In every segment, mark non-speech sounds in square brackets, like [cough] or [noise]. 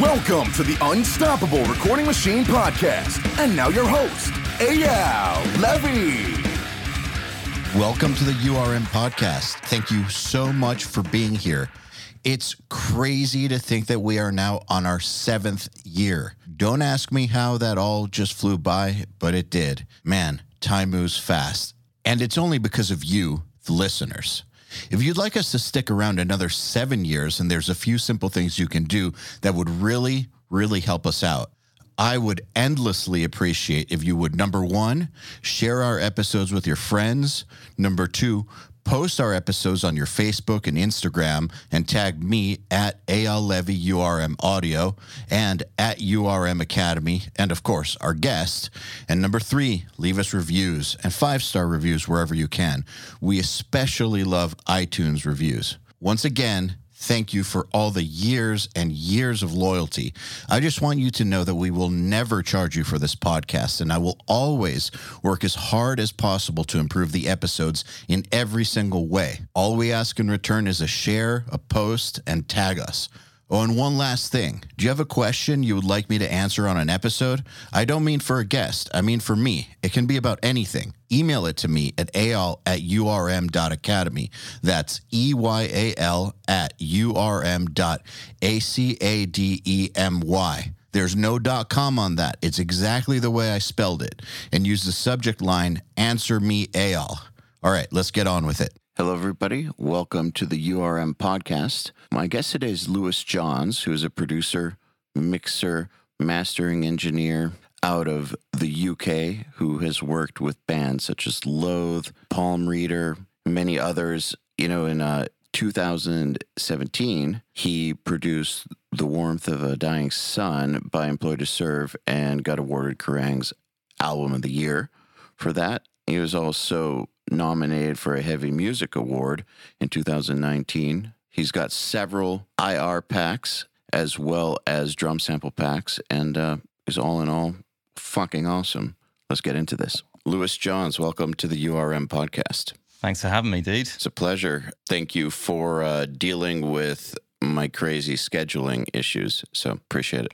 Welcome to the Unstoppable Recording Machine Podcast. And now your host, Eyal Levi. Welcome to the URM podcast. Thank you so much for being here. It's crazy to think that we are now on our seventh year. Don't ask me how that all just flew by, but it did. Man, time moves fast. And it's only because of you, the listeners. If you'd like us to stick around another seven years, and there's a few simple things you can do that would really, really help us out. I would endlessly appreciate if you would number one, share our episodes with your friends. Number two, post our episodes on your Facebook and Instagram and tag me at Eyal Levi URM Audio and at URM Academy, and of course, our guest. And number three, leave us reviews and five star reviews wherever you can. We especially love iTunes reviews. Once again, Thank you for all the years and years of loyalty. I just want you to know that we will never charge you for this podcast, and I will always work as hard as possible to improve the episodes in every single way. All we ask in return is a share, a post, and tag us. Oh, and one last thing. Do you have a question you would like me to answer on an episode? I don't mean for a guest, I mean for me. It can be about anything. Email it to me at Eyal at urm.academy. That's E Y A L at urm dot A C A D E M Y. There's no dot com on that. It's exactly the way I spelled it. And use the subject line, Answer Me Eyal. All right, let's get on with it. Hello, everybody. Welcome to the URM podcast. My guest today is Lewis Johns, who is a producer, mixer, mastering engineer out of the UK, who has worked with bands such as Loathe, Palm Reader, many others. You know, in uh, 2017, he produced The Warmth of a Dying Sun by Employed to Serve and got awarded Kerrang's Album of the Year for that. He was also nominated for a Heavy Music Award in 2019. He's got several IR packs as well as drum sample packs, and uh, is all in all fucking awesome. Let's get into this. Lewis Johns, welcome to the URM podcast. Thanks for having me, dude. It's a pleasure. Thank you for uh, dealing with my crazy scheduling issues. So appreciate it.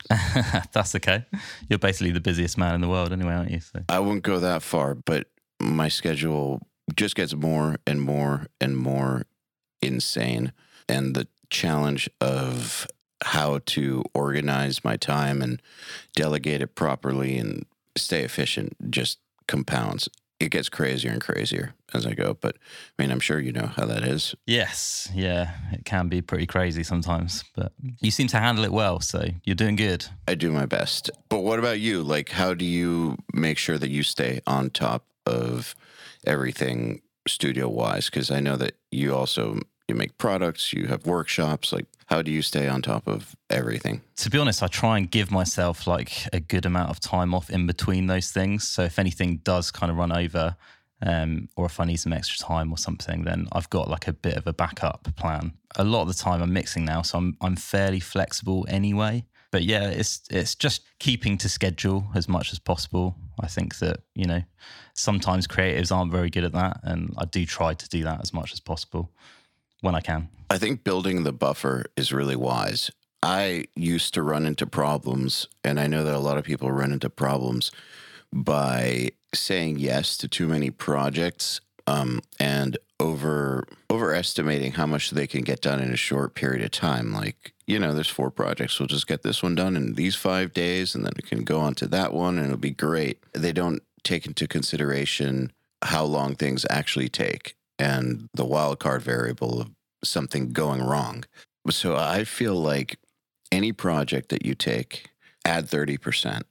[laughs] That's okay. You're basically the busiest man in the world, anyway, aren't you? So. I wouldn't go that far, but my schedule just gets more and more and more insane. And the challenge of how to organize my time and delegate it properly and stay efficient just compounds. It gets crazier and crazier as I go. But I mean, I'm sure you know how that is. Yes. Yeah. It can be pretty crazy sometimes, but you seem to handle it well. So you're doing good. I do my best. But what about you? Like, how do you make sure that you stay on top of everything studio wise? Because I know that you also you make products, you have workshops. Like, how do you stay on top of everything? To be honest, I try and give myself like a good amount of time off in between those things. So if anything does kind of run over, um, or if I need some extra time or something, then I've got like a bit of a backup plan. A lot of the time I'm mixing now, so I'm I'm fairly flexible anyway. But yeah, it's it's just keeping to schedule as much as possible. I think that you know sometimes creatives aren't very good at that, and I do try to do that as much as possible when I can. I think building the buffer is really wise. I used to run into problems, and I know that a lot of people run into problems by saying yes to too many projects um, and over overestimating how much they can get done in a short period of time. Like, you know, there's four projects. We'll just get this one done in these five days, and then it can go on to that one, and it'll be great. They don't take into consideration how long things actually take and the wild card variable of something going wrong. So I feel like any project that you take, add 30%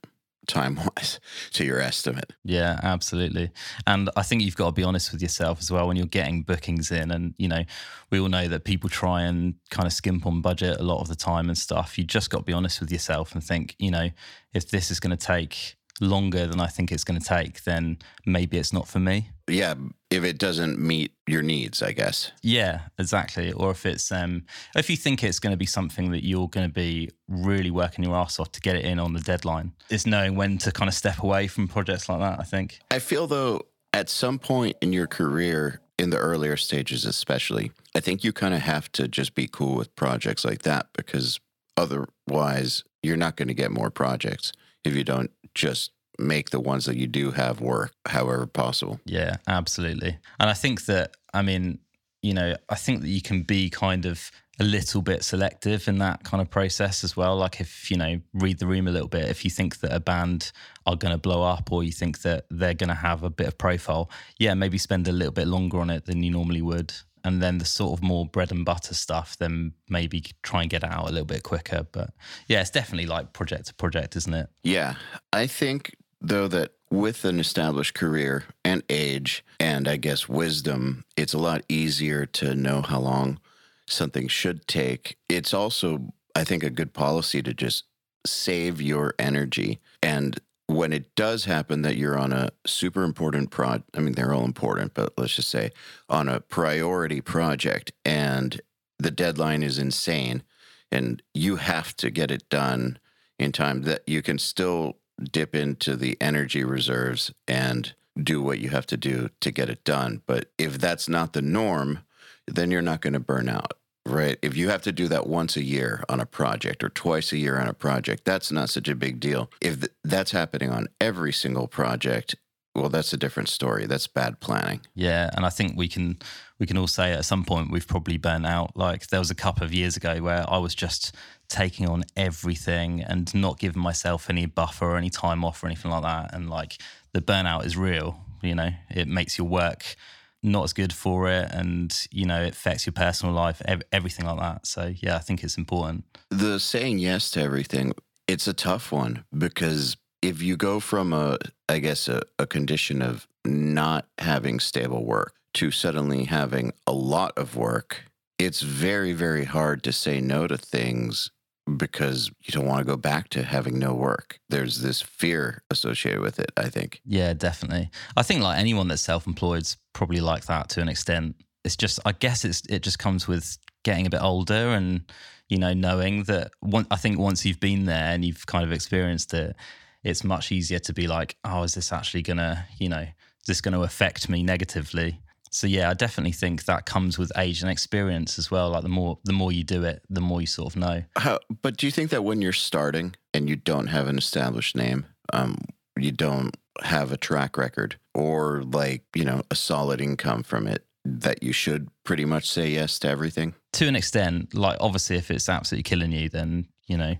time wise to your estimate. Yeah, absolutely. And I think you've got to be honest with yourself as well when you're getting bookings in. And, you know, we all know that people try and kind of skimp on budget a lot of the time and stuff. You just got to be honest with yourself and think, you know, if this is going to take longer than I think it's going to take, then maybe it's not for me. Yeah, if it doesn't meet your needs, I guess. Yeah, exactly. Or if it's um if you think it's going to be something that you're going to be really working your ass off to get it in on the deadline. It's knowing when to kind of step away from projects like that, I think. I feel though at some point in your career in the earlier stages especially, I think you kind of have to just be cool with projects like that because Otherwise, you're not going to get more projects if you don't just make the ones that you do have work however possible. Yeah, absolutely. And I think that, I mean, you know, I think that you can be kind of a little bit selective in that kind of process as well. Like if, you know, read the room a little bit, if you think that a band are going to blow up or you think that they're going to have a bit of profile, yeah, maybe spend a little bit longer on it than you normally would. And then the sort of more bread and butter stuff, then maybe try and get it out a little bit quicker. But yeah, it's definitely like project to project, isn't it? Yeah. I think, though, that with an established career and age and I guess wisdom, it's a lot easier to know how long something should take. It's also, I think, a good policy to just save your energy. And when it does happen that you're on a super important prod, I mean, they're all important, but let's just say on a priority project and the deadline is insane and you have to get it done in time that you can still dip into the energy reserves and do what you have to do to get it done. But if that's not the norm, then you're not going to burn out. Right. If you have to do that once a year on a project or twice a year on a project, that's not such a big deal. If th- that's happening on every single project, well, that's a different story. That's bad planning. Yeah, and I think we can we can all say at some point we've probably burnt out. Like there was a couple of years ago where I was just taking on everything and not giving myself any buffer or any time off or anything like that. And like the burnout is real. You know, it makes your work not as good for it and you know it affects your personal life ev- everything like that so yeah i think it's important the saying yes to everything it's a tough one because if you go from a i guess a, a condition of not having stable work to suddenly having a lot of work it's very very hard to say no to things because you don't want to go back to having no work. There's this fear associated with it, I think. Yeah, definitely. I think like anyone that's self-employed's probably like that to an extent. It's just I guess it's it just comes with getting a bit older and you know knowing that one, I think once you've been there and you've kind of experienced it, it's much easier to be like, oh, is this actually gonna, you know, is this going to affect me negatively? So yeah, I definitely think that comes with age and experience as well. Like the more the more you do it, the more you sort of know. How, but do you think that when you're starting and you don't have an established name, um, you don't have a track record or like you know a solid income from it, that you should pretty much say yes to everything? To an extent, like obviously, if it's absolutely killing you, then you know.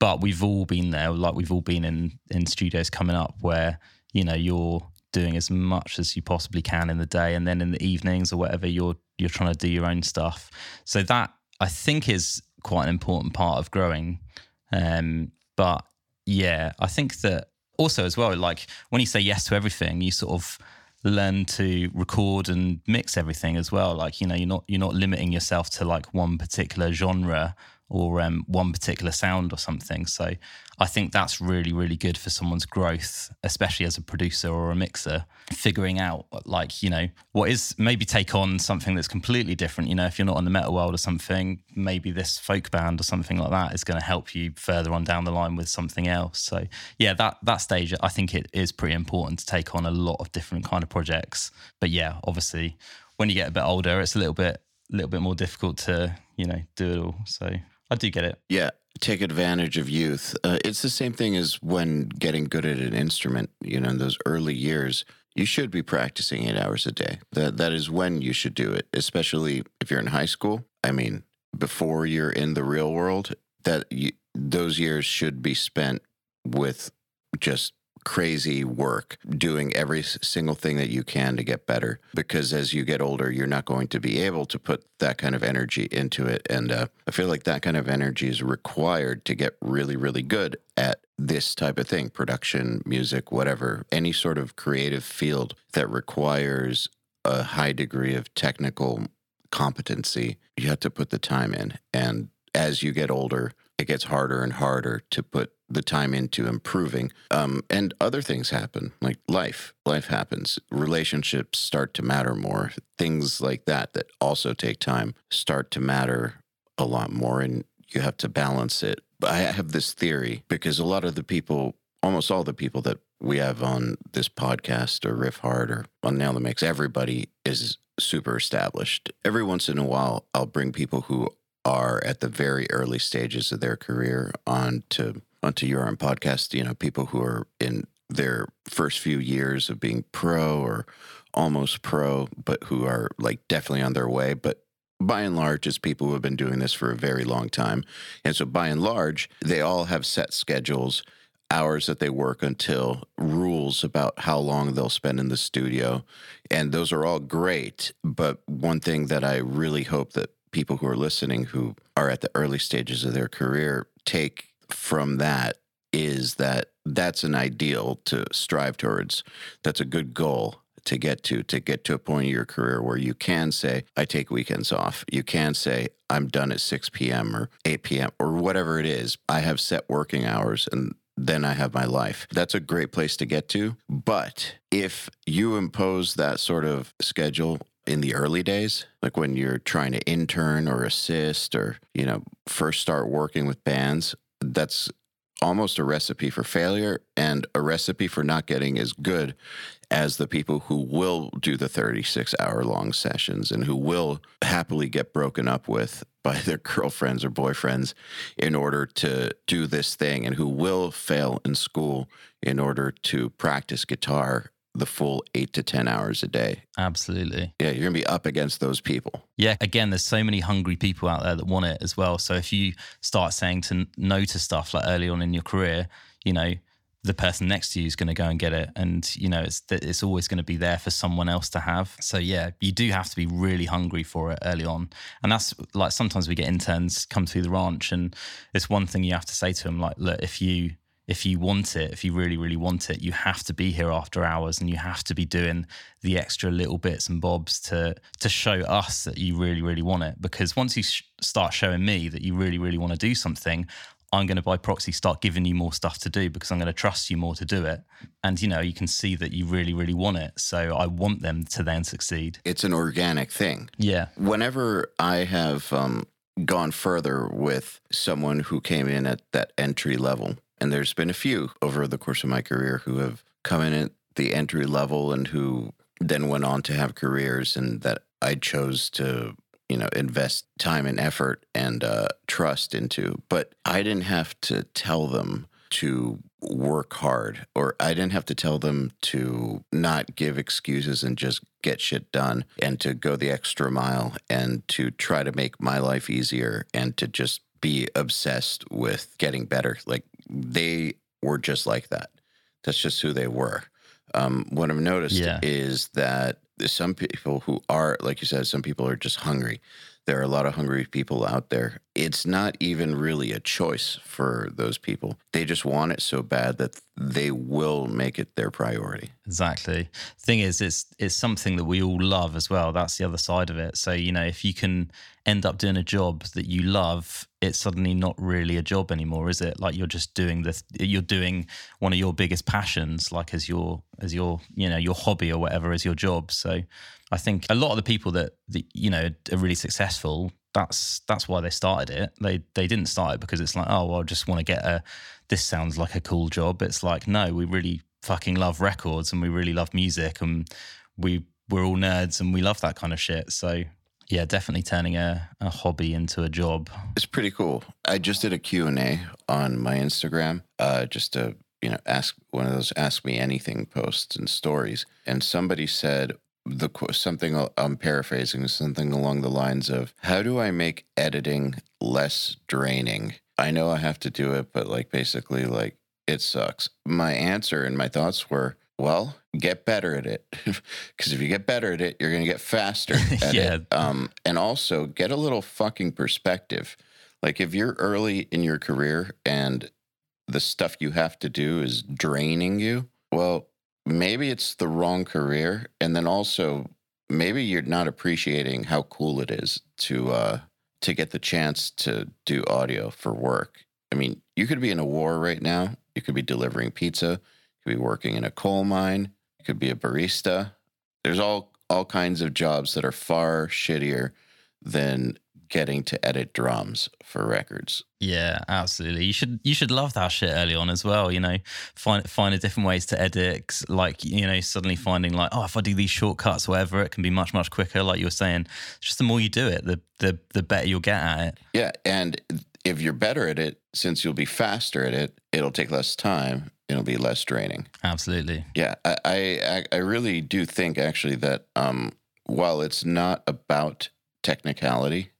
But we've all been there, like we've all been in in studios coming up where you know you're doing as much as you possibly can in the day and then in the evenings or whatever you're you're trying to do your own stuff. So that i think is quite an important part of growing. Um, but yeah i think that also as well like when you say yes to everything you sort of learn to record and mix everything as well. Like you know you're not you're not limiting yourself to like one particular genre or um, one particular sound or something. So I think that's really, really good for someone's growth, especially as a producer or a mixer, figuring out like, you know, what is maybe take on something that's completely different. You know, if you're not on the metal world or something, maybe this folk band or something like that is going to help you further on down the line with something else. So yeah, that that stage I think it is pretty important to take on a lot of different kind of projects. But yeah, obviously when you get a bit older, it's a little bit a little bit more difficult to, you know, do it all. So I do get it. Yeah, take advantage of youth. Uh, it's the same thing as when getting good at an instrument. You know, in those early years, you should be practicing eight hours a day. That that is when you should do it, especially if you're in high school. I mean, before you're in the real world, that you, those years should be spent with just crazy work doing every single thing that you can to get better because as you get older you're not going to be able to put that kind of energy into it. And uh, i feel like that kind of energy is required to get really really good at this type of thing production music whatever any sort of creative field that requires a high degree of technical competency you have to put the time in. And as you get older it gets harder and harder to put the time into improving. Um, and other things happen, like life. Life happens. Relationships start to matter more. Things like that, that also take time, start to matter a lot more. And you have to balance it. But I have this theory because a lot of the people, almost all the people that we have on this podcast or Riff Hard or on Nail the Mix, everybody is super established. Every once in a while, I'll bring people who are at the very early stages of their career onto onto your own podcast. You know, people who are in their first few years of being pro or almost pro, but who are like definitely on their way. But by and large, it's people who have been doing this for a very long time. And so by and large, they all have set schedules, hours that they work until, rules about how long they'll spend in the studio. And those are all great. But one thing that I really hope that people who are listening who are at the early stages of their career take from that is that that's an ideal to strive towards. That's a good goal to get to, to get to a point in your career where you can say, I take weekends off. You can say, I'm done at 6 p.m. or 8 p.m. or whatever it is. I have set working hours and then I have my life. That's a great place to get to. But if you impose that sort of schedule in the early days, like when you're trying to intern or assist or, you know, first start working with bands, that's almost a recipe for failure and a recipe for not getting as good as the people who will do the 36 hour long sessions and who will happily get broken up with [laughs] by their girlfriends or boyfriends in order to do this thing and who will fail in school in order to practice guitar the full eight to 10 hours a day. Absolutely. Yeah, you're going to be up against those people. Yeah, again, there's so many hungry people out there that want it as well. So if you start saying to no to stuff like early on in your career, you know, the person next to you is going to go and get it and you know it's it's always going to be there for someone else to have so yeah you do have to be really hungry for it early on and that's like sometimes we get interns come through the ranch and it's one thing you have to say to them like look if you if you want it, if you really, really want it, you have to be here after hours and you have to be doing the extra little bits and bobs to to show us that you really, really want it. Because once you sh- start showing me that you really, really want to do something, I'm going to by proxy start giving you more stuff to do because I'm going to trust you more to do it. And you know, you can see that you really, really want it. So I want them to then succeed. It's an organic thing. Yeah. Whenever I have um, gone further with someone who came in at that entry level, and there's been a few over the course of my career who have come in at the entry level and who then went on to have careers and that I chose to, you know, invest time and effort and uh, trust into. But I didn't have to tell them to work hard or I didn't have to tell them to not give excuses and just get shit done and to go the extra mile and to try to make my life easier and to just be obsessed with getting better. Like they were just like that. That's just who they were. Um, what I've noticed Yeah. is that some people who are, like you said, some people are just hungry. There are a lot of hungry people out there. It's not even really a choice for those people. They just want it so bad that they will make it their priority. Exactly. Thing is, it's it's something that we all love as well. That's the other side of it. So you know, if you can end up doing a job that you love, it's suddenly not really a job anymore, is it? Like you're just doing this. You're doing one of your biggest passions, like as your as your you know your hobby or whatever is your job. So I think a lot of the people that, that you know are really successful. That's that's why they started it. They they didn't start it because it's like oh well, I just want to get a. This sounds like a cool job. It's like no, we really fucking love records and we really love music and we we're all nerds and we love that kind of shit. So yeah, definitely turning a, a hobby into a job. It's pretty cool. I just did a Q&A on my Instagram uh, just to, you know, ask one of those ask me anything posts and stories. And somebody said the something I'm paraphrasing something along the lines of how do I make editing less draining? I know I have to do it, but like basically like it sucks. My answer and my thoughts were, well, get better at it. [laughs] Because if you get better at it, you're going to get faster [laughs] at Yeah. it. Um, and also get a little fucking perspective. Like if you're early in your career and the stuff you have to do is draining you, well, maybe it's the wrong career. And then also, maybe you're not appreciating how cool it is to uh, to get the chance to do audio for work. I mean, you could be in a war right now. You could be delivering pizza. You could be working in a coal mine. You could be a barista. There's all all kinds of jobs that are far shittier than getting to edit drums for records. Yeah, absolutely. You should you should love that shit early on as well. You know, find find a different ways to edit. Like you know, suddenly finding like, oh, if I do these shortcuts, whatever, it can be much much quicker. Like you were saying, just the more you do it, the the the better you'll get at it. Yeah, and if you're better at it, since you'll be faster at it, it'll take less time. It'll be less draining. Absolutely. Yeah, I I, I really do think actually that um, while it's not about technicality,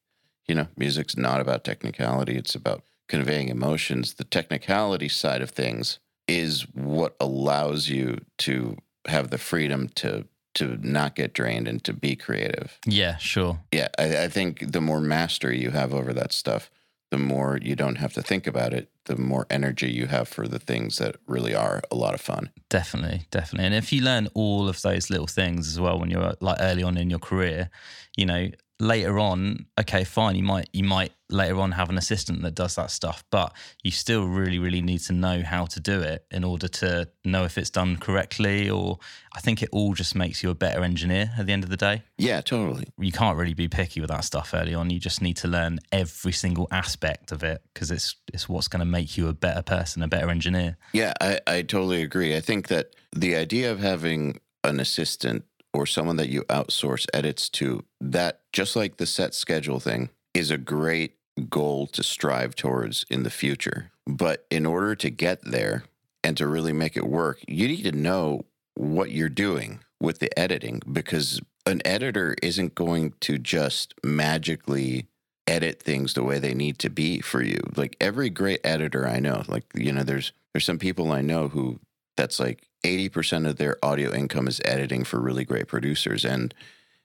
you know, music's not about technicality. It's about conveying emotions. The technicality side of things is what allows you to have the freedom to to not get drained and to be creative. Yeah, sure. Yeah, I, I think the more mastery you have over that stuff, the more you don't have to think about it, the more energy you have for the things that really are a lot of fun. Definitely, definitely. And if you learn all of those little things as well when you're like early on in your career, you know, later on, okay, fine, you might you might later on have an assistant that does that stuff, but you still really, really need to know how to do it in order to know if it's done correctly. Or I think it all just makes you a better engineer at the end of the day. Yeah, totally. You can't really be picky with that stuff early on. You just need to learn every single aspect of it because it's it's what's going to make you a better person, a better engineer. Yeah, I, I totally agree. I think that the idea of having an assistant or someone that you outsource edits to, that just like the set schedule thing, is a great goal to strive towards in the future. But in order to get there and to really make it work, you need to know what you're doing with the editing because an editor isn't going to just magically edit things the way they need to be for you. Like every great editor I know, like you know there's there's some people I know who that's like 80% of their audio income is editing for really great producers. And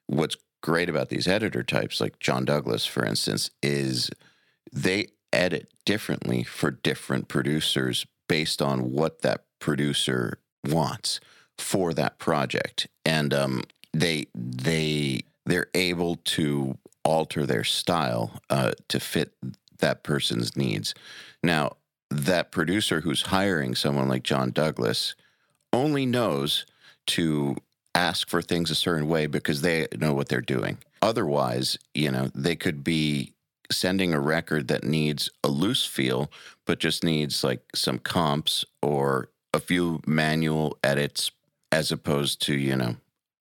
what's great about these editor types, like John Douglas, for instance, is they edit differently for different producers based on what that producer wants for that project. And um, they they they're able to alter their style uh, to fit that person's needs. Now, that producer who's hiring someone like John Douglas only knows to ask for things a certain way because they know what they're doing. Otherwise, you know, they could be sending a record that needs a loose feel, but just needs like some comps or a few manual edits as opposed to, you know,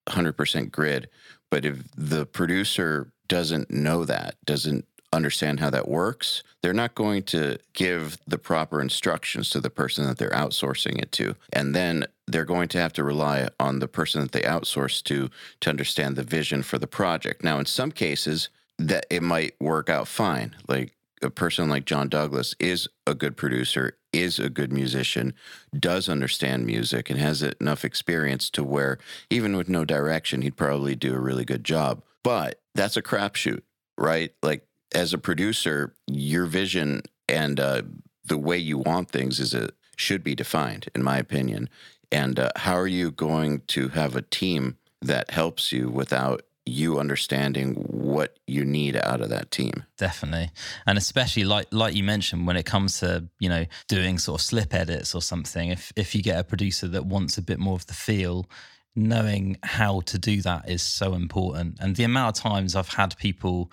100% grid. But if the producer doesn't know that, doesn't understand how that works, they're not going to give the proper instructions to the person that they're outsourcing it to. And then they're going to have to rely on the person that they outsource to to understand the vision for the project. Now, in some cases, that it might work out fine. Like a person like John Douglas is a good producer, is a good musician, does understand music, and has enough experience to where even with no direction, he'd probably do a really good job. But that's a crapshoot, right? Like as a producer, your vision and uh, the way you want things is a should be defined, in my opinion. And uh, how are you going to have a team that helps you without you understanding what you need out of that team? Definitely, and especially like like you mentioned, when it comes to you know doing sort of slip edits or something, if if you get a producer that wants a bit more of the feel. Knowing how to do that is so important. And the amount of times I've had people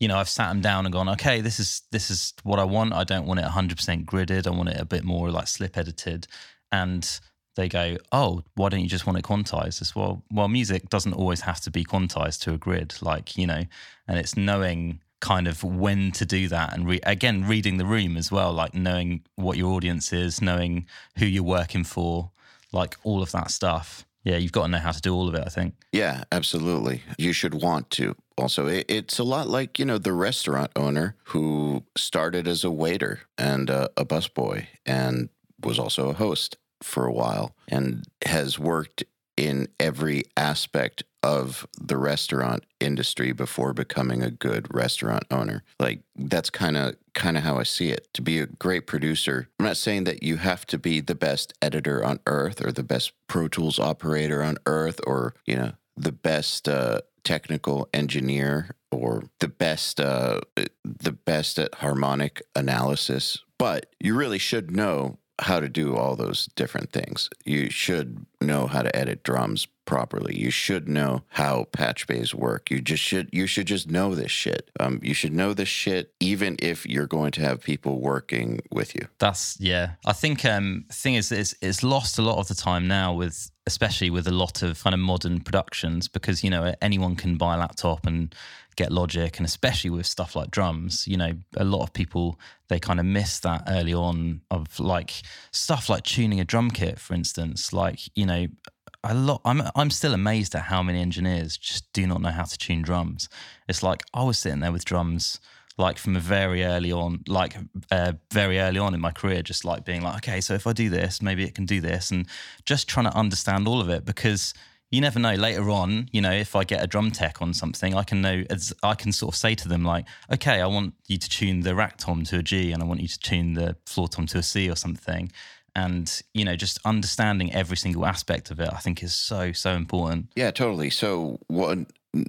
you know, I've sat them down and gone, okay, this is this is what I want. I don't want it 100% gridded. I want it a bit more like slip edited. And they go, oh, why don't you just want it quantized? As well, well, music doesn't always have to be quantized to a grid, like you know, and it's knowing kind of when to do that and re- again reading the room as well like knowing what your audience is knowing who you're working for like all of that stuff yeah, you've got to know how to do all of it, I think. Yeah, absolutely. You should want to. Also, it's a lot like, you know, the restaurant owner who started as a waiter and a, a busboy and was also a host for a while and has worked in every aspect of the restaurant industry before becoming a good restaurant owner. Like that's kind of kind of how I see it. To be a great producer, I'm not saying that you have to be the best editor on earth or the best Pro Tools operator on earth or, you know, the best uh, technical engineer or the best uh, the best at harmonic analysis, but you really should know how to do all those different things. You should know how to edit drums properly. You should know how patch bays work. You just should you should just know this shit. Um, you should know this shit even if you're going to have people working with you. That's yeah. I think um thing is it's it's lost a lot of the time now with especially with a lot of kind of modern productions because you know anyone can buy a laptop and get logic and especially with stuff like drums you know a lot of people they kind of miss that early on of like stuff like tuning a drum kit for instance. Like you know a lot I'm I'm still amazed at how many engineers just do not know how to tune drums. It's like I was sitting there with drums like from a very early on, like uh, very early on in my career, just like being like, okay, so if I do this, maybe it can do this, and just trying to understand all of it because you never know. Later on, you know, if I get a drum tech on something, I can know as I can sort of say to them like, okay, I want you to tune the rack tom to a G, and I want you to tune the floor tom to a C or something. And you know, just understanding every single aspect of it, I think, is so so important. Yeah, totally. So one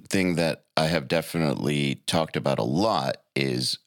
thing that I have definitely talked about a lot is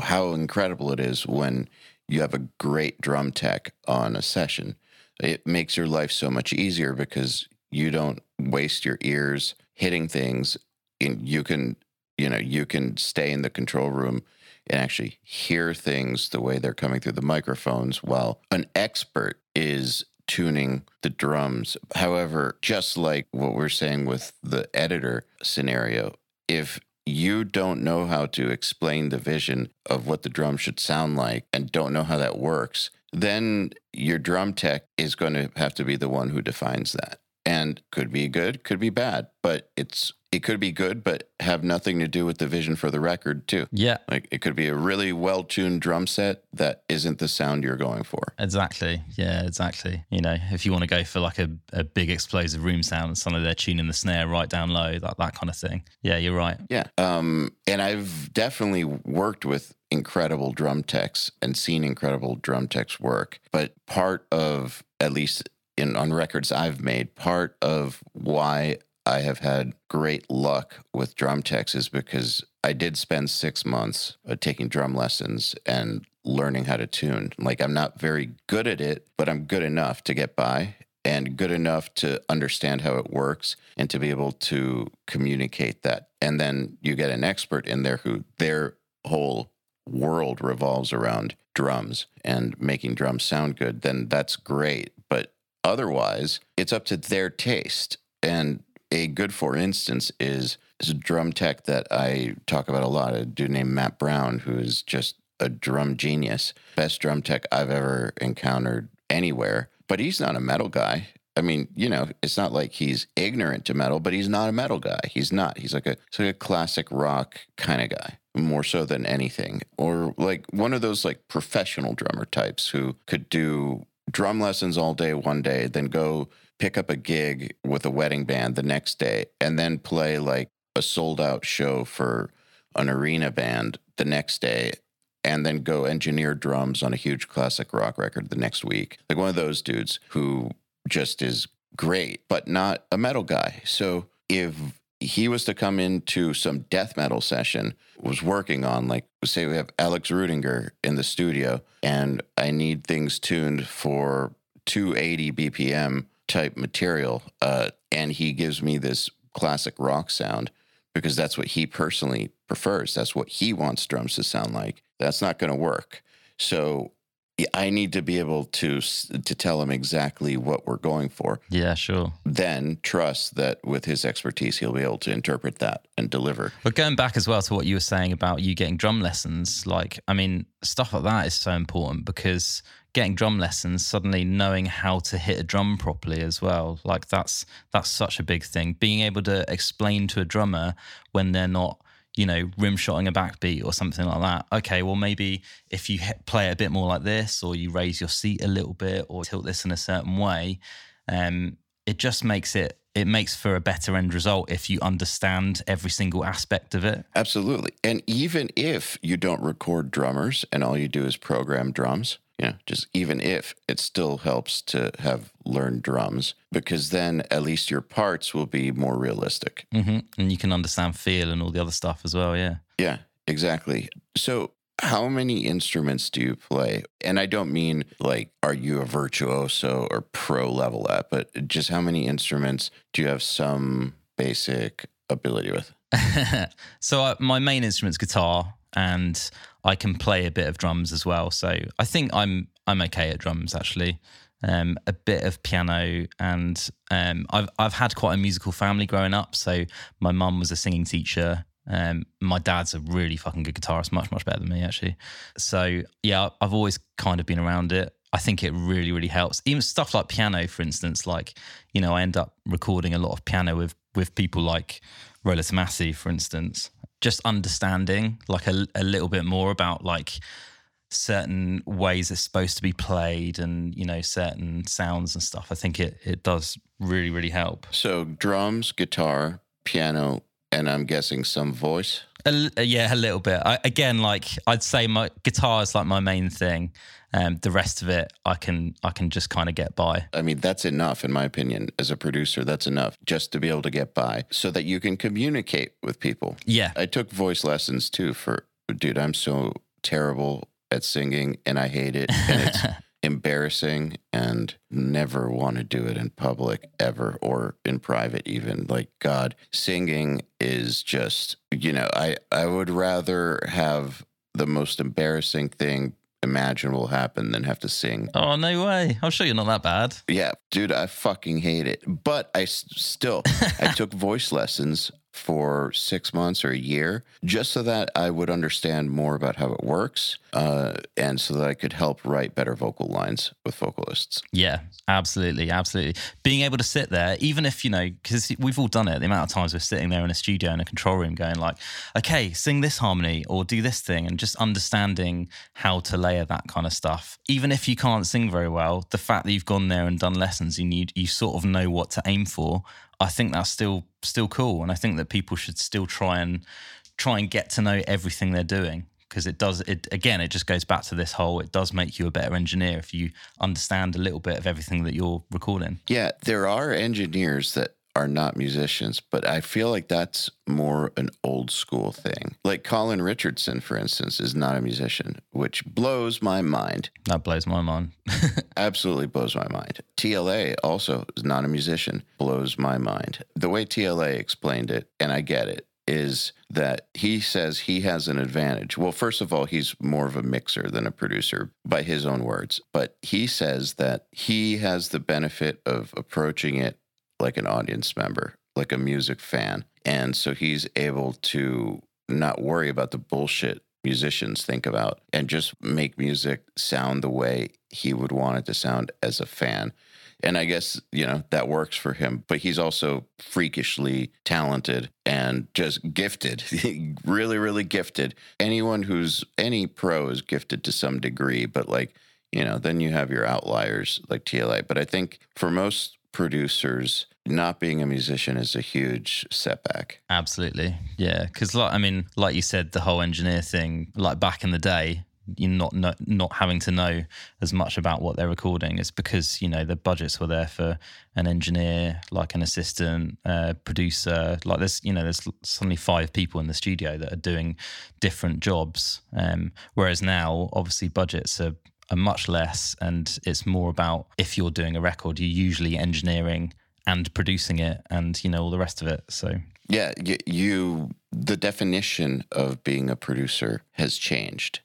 how incredible it is when you have a great drum tech on a session. It makes your life so much easier because you don't waste your ears hitting things and you can you know you can stay in the control room and actually hear things the way they're coming through the microphones while an expert is tuning the drums. However just like what we're saying with the editor scenario if you don't know how to explain the vision of what the drum should sound like and don't know how that works then your drum tech is going to have to be the one who defines that and could be good, could be bad, but it's it could be good, but have nothing to do with the vision for the record too. Yeah, like it could be a really well tuned drum set that isn't the sound you're going for. Exactly. Yeah, exactly. You know, if you want to go for like a, a big explosive room sound, and suddenly they're tuning the snare right down low, that that kind of thing. Yeah, you're right. Yeah. Um, and I've definitely worked with incredible drum techs and seen incredible drum techs work, but part of at least in on records I've made, part of why I have had great luck with drum techs is because I did spend six months uh, taking drum lessons and learning how to tune. Like I'm not very good at it, but I'm good enough to get by and good enough to understand how it works and to be able to communicate that. And then you get an expert in there who their whole world revolves around drums and making drums sound good, then that's great. Otherwise, it's up to their taste. And a good for instance is, is a drum tech that I talk about a lot, a dude named Matt Brown, who is just a drum genius. Best drum tech I've ever encountered anywhere. But he's not a metal guy. I mean, you know, it's not like he's ignorant to metal, but he's not a metal guy. He's not. He's like a, like a classic rock kind of guy, more so than anything. Or like one of those like professional drummer types who could do drum lessons all day one day, then go pick up a gig with a wedding band the next day, and then play like a sold out show for an arena band the next day, and then go engineer drums on a huge classic rock record the next week. Like one of those dudes who just is great, but not a metal guy. So if he was to come into some death metal session was working on like say we have alex rudinger in the studio and i need things tuned for 280 bpm type material uh, and he gives me this classic rock sound because that's what he personally prefers. That's what he wants drums to sound like. That's not going to work. So I need to be able to to tell him exactly what we're going for. Yeah, sure. Then trust that with his expertise, he'll be able to interpret that and deliver. But going back as well to what you were saying about you getting drum lessons, like I mean, stuff like that is so important because getting drum lessons, suddenly knowing how to hit a drum properly as well, like that's that's such a big thing. Being able to explain to a drummer when they're not you know, rim shotting a backbeat or something like that. Okay, well, maybe if you play it a bit more like this, or you raise your seat a little bit, or tilt this in a certain way, um, it just makes it it makes for a better end result if you understand every single aspect of it. Absolutely, and even if you don't record drummers and all you do is program drums, yeah, just even if it still helps to have learned drums because then at least your parts will be more realistic. Mm-hmm. And you can understand feel and all the other stuff as well. Yeah. Yeah, exactly. So how many instruments do you play? And I don't mean like, are you a virtuoso or pro level at, but just how many instruments do you have some basic ability with? [laughs] so uh, my main instrument's guitar, and I can play a bit of drums as well. So I think I'm I'm okay at drums actually. Um, a bit of piano, and um, I've I've had quite a musical family growing up. So my mum was a singing teacher. Um, my dad's a really fucking good guitarist, much much better than me actually. So yeah, I've always kind of been around it. I think it really really helps. Even stuff like piano, for instance, like you know, I end up recording a lot of piano with with people like Rolo Tomassi, for instance. Just understanding like a, a little bit more about like certain ways it's supposed to be played and you know certain sounds and stuff i think it it does really really help So drums, guitar, piano, and I'm guessing some voice. A, uh, yeah a little bit I, again like i'd say my guitar is like my main thing um the rest of it i can i can just kind of get by I mean, that's enough, in my opinion. As a producer, that's enough just to be able to get by so that you can communicate with people. yeah I took voice lessons too for, dude, I'm so terrible at singing and I hate it. And it's [laughs] embarrassing and never want to do it in public ever or in private, even. Like, God, singing is just, you know, I, I would rather have the most embarrassing thing imaginable happen than have to sing oh no way i'm sure you're not that bad yeah, dude, I fucking hate it. But I s- still, [laughs] I took voice lessons for six months or a year just so that I would understand more about how it works uh, and so that I could help write better vocal lines with vocalists. Yeah, absolutely, absolutely. Being able to sit there, even if you know, because we've all done it. The amount of times we're sitting there in a studio in a control room, going like, "Okay, sing this harmony or do this thing," and just understanding how to layer that kind of stuff. Even if you can't sing very well, the fact that you've gone there and done lessons and you you sort of know what to aim for, I think that's still still cool. And I think that people should still try and try and get to know everything they're doing because it does it again it just goes back to this whole it does make you a better engineer if you understand a little bit of everything that you're recording Yeah, there are engineers that are not musicians, but I feel like that's more an old school thing. Like Colin Richardson, for instance, is not a musician, which blows my mind. that blows my mind [laughs] absolutely blows my mind. TLA also is not a musician, blows my mind. The way TLA explained it, and I get it, is that he says he has an advantage. Well, first of all, he's more of a mixer than a producer by his own words, but he says that he has the benefit of approaching it like an audience member, like a music fan. And so he's able to not worry about the bullshit musicians think about and just make music sound the way he would want it to sound as a fan. And I guess, you know, that works for him. But he's also freakishly talented and just gifted, [laughs] really, really gifted. Anyone who's any pro is gifted to some degree, but like, you know, then you have your outliers like TLA. But I think for most producers, not being a musician is a huge setback. absolutely yeah because like i mean like you said the whole engineer thing like back in the day you're not, not not having to know as much about what they're recording is because you know the budgets were there for an engineer like an assistant uh, producer like there's you know there's suddenly five people in the studio that are doing different jobs um, whereas now obviously budgets are are much less and it's more about if you're doing a record you're usually engineering and producing it and you know all the rest of it so Yeah, you, you the definition of being a producer has changed.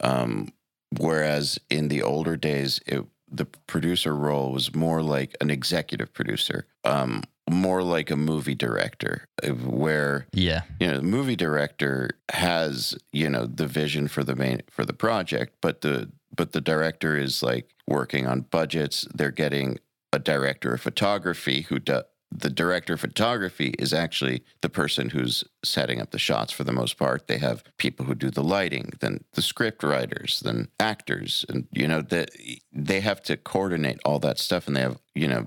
Um, whereas in the older days, it, the producer role was more like an executive producer, um, more like a movie director, uh, where yeah you know the movie director has you know the vision for the main for the project, but the but the director is like working on budgets. They're getting a director of photography who does the director of photography is actually the person who's setting up the shots for the most part. They have people who do the lighting, then the script writers, then actors, and you know that they have to coordinate all that stuff, and they have you know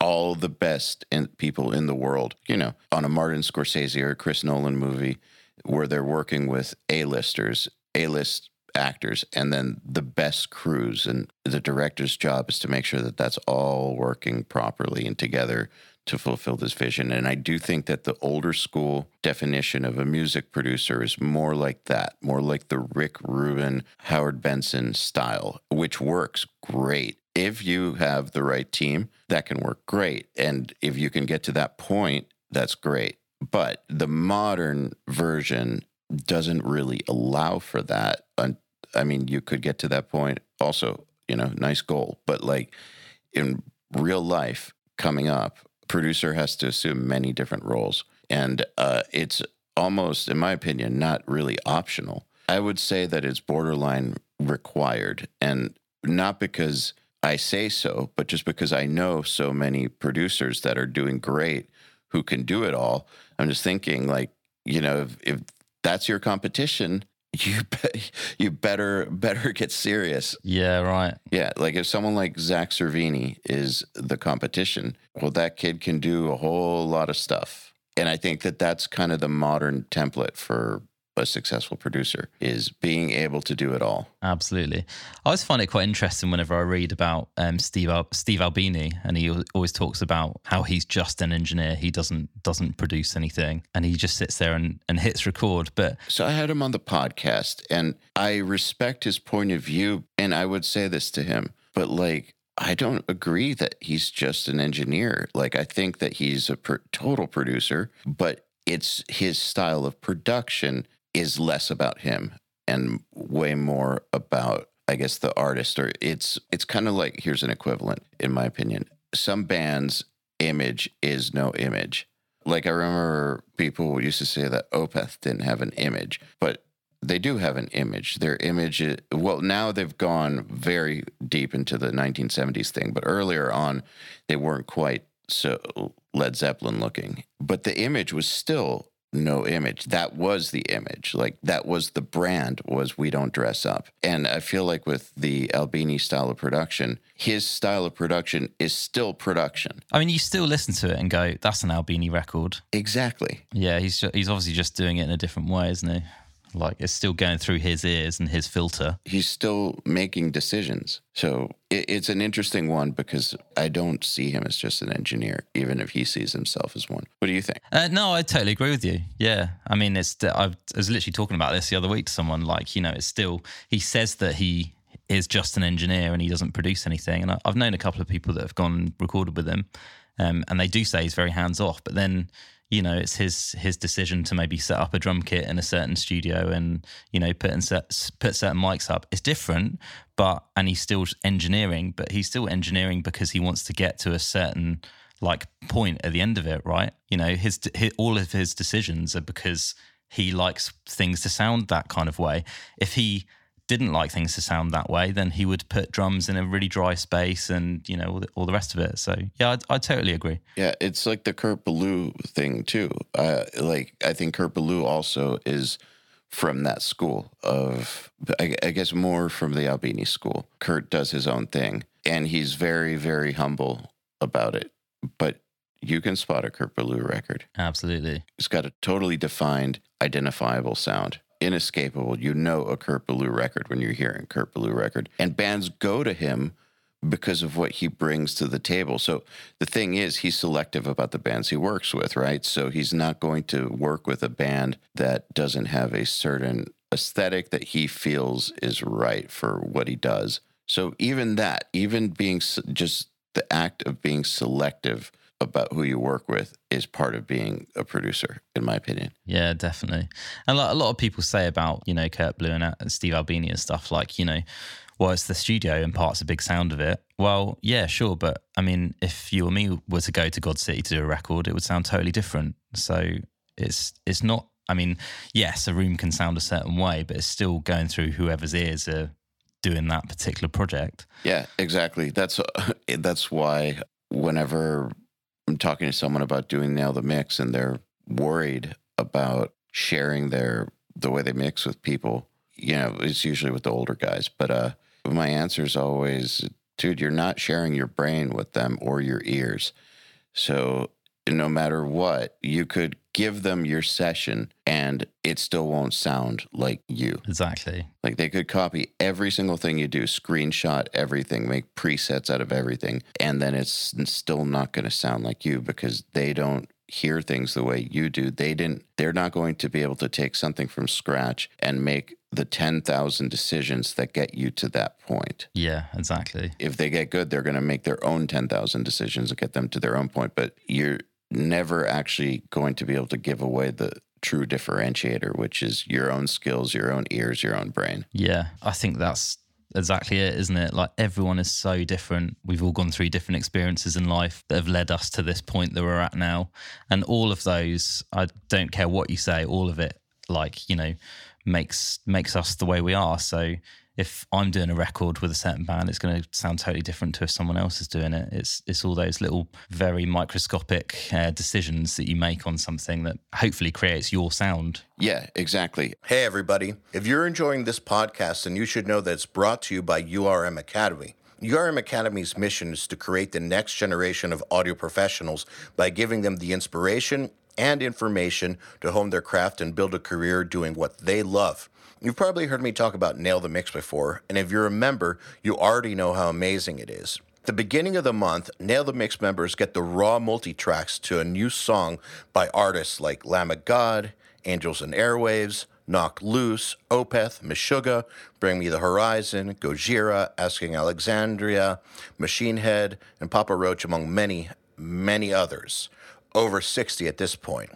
all the best in, people in the world. You know, on a Martin Scorsese or Chris Nolan movie, where they're working with A-listers, A-list actors and then the best crews and the director's job is to make sure that that's all working properly and together to fulfill this vision. And I do think that the older school definition of a music producer is more like that, more like the Rick Rubin, Howard Benson style, which works great. If you have the right team, that can work great. And if you can get to that point, that's great. But the modern version doesn't really allow for that. I mean, you could get to that point also, you know, nice goal. But like in real life coming up, producer has to assume many different roles. And uh, it's almost, in my opinion, not really optional. I would say that it's borderline required. And not because I say so, but just because I know so many producers that are doing great who can do it all. I'm just thinking, like, you know, if, if that's your competition, you [laughs] be, you better better get serious. Yeah, right. Yeah, like if someone like Zach Cervini is the competition, well, that kid can do a whole lot of stuff, and I think that that's kind of the modern template for a successful producer is being able to do it all. Absolutely. I always find it quite interesting whenever I read about um, Steve Al- Steve Albini, and he always talks about how he's just an engineer. He doesn't doesn't produce anything, and he just sits there and, and hits record. But so I had him on the podcast, and I respect his point of view, and I would say this to him, but like. I don't agree that he's just an engineer. Like, I think that he's a total producer, but it's his style of production is less about him and way more about I guess the artist or it's it's kind of like here's an equivalent in my opinion. Some bands image is no image. Like I remember people used to say that Opeth didn't have an image, but they do have an image. Their image, is, well, now they've gone very deep into the 1970s thing, but earlier on, they weren't quite so Led Zeppelin looking. But the image was still no image. That was the image. Like that was the brand was we don't dress up. And I feel like with the Albini style of production, his style of production is still production. I mean, you still listen to it and go, that's an Albini record. Exactly. Yeah, he's he's obviously just doing it in a different way, isn't he? Like it's still going through his ears and his filter. He's still making decisions. So it, it's an interesting one because I don't see him as just an engineer, even if he sees himself as one. What do you think? Uh, no, I totally agree with you. Yeah, I mean, it's I was literally talking about this the other week to someone. Like, you know, it's still he says that he is just an engineer and he doesn't produce anything. And I've known a couple of people that have gone and recorded with him, um, and they do say he's very hands off. But then you know it's his his decision to maybe set up a drum kit in a certain studio and you know put and set, put certain mics up. It's different but and he's still engineering but he's still engineering because he wants to get to a certain like point at the end of it right? You know his, his all of his decisions are because he likes things to sound that kind of way. If he didn't like things to sound that way, then he would put drums in a really dry space and you know all the, all the rest of it. So yeah, I, I totally agree. Yeah, it's like the Kurt Ballou thing too. Uh, like I think Kurt Ballou also is from that school of I, I guess more from the Albini school. Kurt does his own thing, and he's very very humble about it. But you can spot a Kurt Ballou record. Absolutely, it's got a totally defined, identifiable sound inescapable. You know a Kurt Ballou record when you're hearing Kurt Ballou record. And bands go to him because of what he brings to the table. So the thing is, he's selective about the bands he works with, right? So he's not going to work with a band that doesn't have a certain aesthetic that he feels is right for what he does. So even that, even being just the act of being selective about who you work with is part of being a producer, in my opinion. Yeah, definitely. And a lot of people say about, you know, Kurt and uh, Steve Albini and stuff like, you know, well, it's the studio and part's a big sound of it. Well, yeah, sure. But I mean, if you or me were to go to God City to do a record, it would sound totally different. So it's it's not, I mean, yes, a room can sound a certain way, but it's still going through whoever's ears are doing that particular project. Yeah, exactly. That's [laughs] that's why whenever I'm talking to someone about doing now the mix and they're worried about sharing their the way they mix with people. You know, it's usually with the older guys, but uh my answer is always, dude, you're not sharing your brain with them or your ears. So no matter what, you could give them your session and it still won't sound like you. Exactly. Like they could copy every single thing you do, screenshot everything, make presets out of everything, and then it's still not going to sound like you because they don't hear things the way you do. They didn't they're not going to be able to take something from scratch and make the 10,000 decisions that get you to that point. Yeah, exactly. If they get good, they're going to make their own 10,000 decisions and get them to their own point, but you're never actually going to be able to give away the true differentiator, which is your own skills, your own ears, your own brain. Yeah, I think that's exactly it, isn't it? Like everyone is so different. We've all gone through different experiences in life that have led us to this point that we're at now. And all of those, I don't care what you say, all of it like, you know, makes makes us the way we are. So if I'm doing a record with a certain band, it's going to sound totally different to if someone else is doing it. It's it's all those little very microscopic uh, decisions that you make on something that hopefully creates your sound. Yeah, exactly. Hey, everybody. If you're enjoying this podcast, then you should know that it's brought to you by URM Academy. URM Academy's mission is to create the next generation of audio professionals by giving them the inspiration and information to hone their craft and build a career doing what they love. You've probably heard me talk about Nail the Mix before, and if you're a member, you already know how amazing it is. At the beginning of the month, Nail the Mix members get the raw multi tracks to a new song by artists like Lamb of God, Angels and Airwaves, Knocked Loose, Opeth, Meshuggah, Bring Me the Horizon, Gojira, Asking Alexandria, Machine Head, and Papa Roach, among many, many others. Over 60 at this point.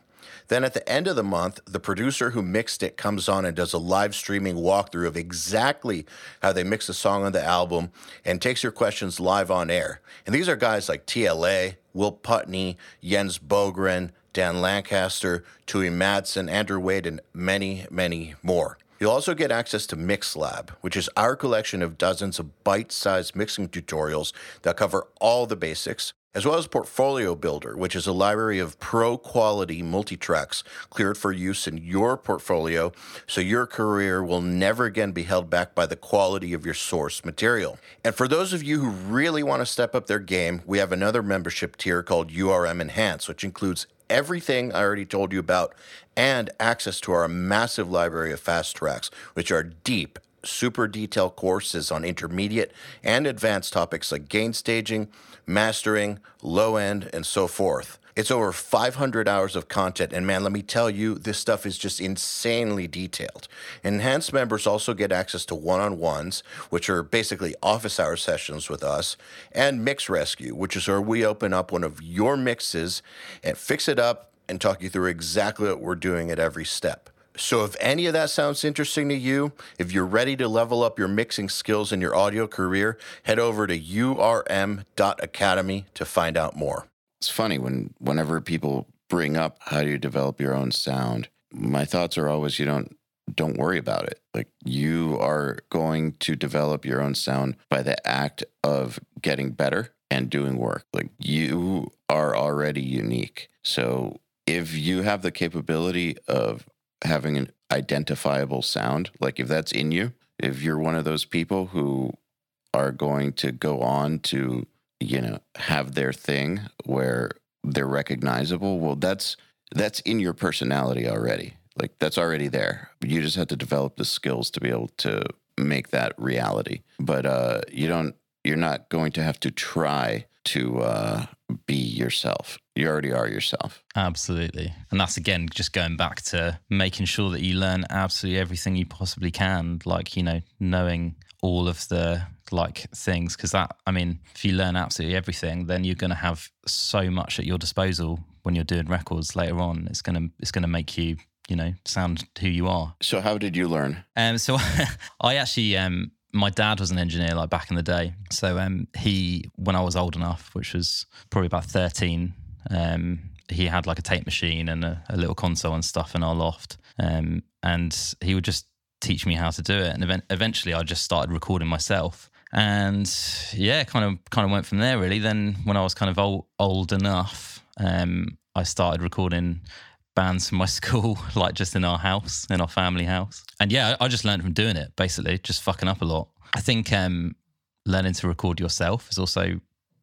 Then at the end of the month, the producer who mixed it comes on and does a live streaming walkthrough of exactly how they mix the song on the album and takes your questions live on air. And these are guys like CLA, Will Putney, Jens Bogren, Dan Lancaster, Tue Madsen, Andrew Wade, and many, many more. You'll also get access to MixLab, which is our collection of dozens of bite sized mixing tutorials that cover all the basics, as well as Portfolio Builder, which is a library of pro quality multi tracks cleared for use in your portfolio so your career will never again be held back by the quality of your source material. And for those of you who really want to step up their game, we have another membership tier called URM Enhance, which includes everything I already told you about and access to our massive library of fast tracks, which are deep super detailed courses on intermediate and advanced topics like gain staging, mastering, low end, and so forth. It's over 500 hours of content, and man, let me tell you, this stuff is just insanely detailed. Enhanced members also get access to one on ones, which are basically office hour sessions with us, and Mix Rescue, which is where we open up one of your mixes and fix it up and talk you through exactly what we're doing at every step. So, if any of that sounds interesting to you, if you're ready to level up your mixing skills in your audio career, head over to urm.academy to find out more. It's funny when whenever people bring up how do you develop your own sound, my thoughts are always you don't don't worry about it. Like you are going to develop your own sound by the act of getting better and doing work. Like you are already unique. So if you have the capability of having an identifiable sound, like if that's in you, if you're one of those people who are going to go on to, you know, have their thing where they're recognizable, well that's that's in your personality already. Like that's already there. You just have to develop the skills to be able to make that reality. But uh you don't you're not going to have to try to uh be yourself. You already are yourself. Absolutely. And that's again just going back to making sure that you learn absolutely everything you possibly can, like, you know, knowing all of the like things because that I mean, if you learn absolutely everything, then you're going to have so much at your disposal when you're doing records later on. It's going to it's going to make you, you know, sound who you are. So how did you learn? Um so [laughs] I actually um my dad was an engineer like back in the day. So um, he, when I was old enough, which was probably about 13, um, he had like a tape machine and a, a, little console and stuff in our loft. Um, and he would just teach me how to do it. And event- eventually I just started recording myself. And yeah, kind of kind of went from there really. Then when I was kind of old, old enough, um, I started recording bands from my [laughs] school, like just in our house, in our family house. And yeah, I just learned from doing it, basically, just fucking up a lot. I think um, learning to record yourself is also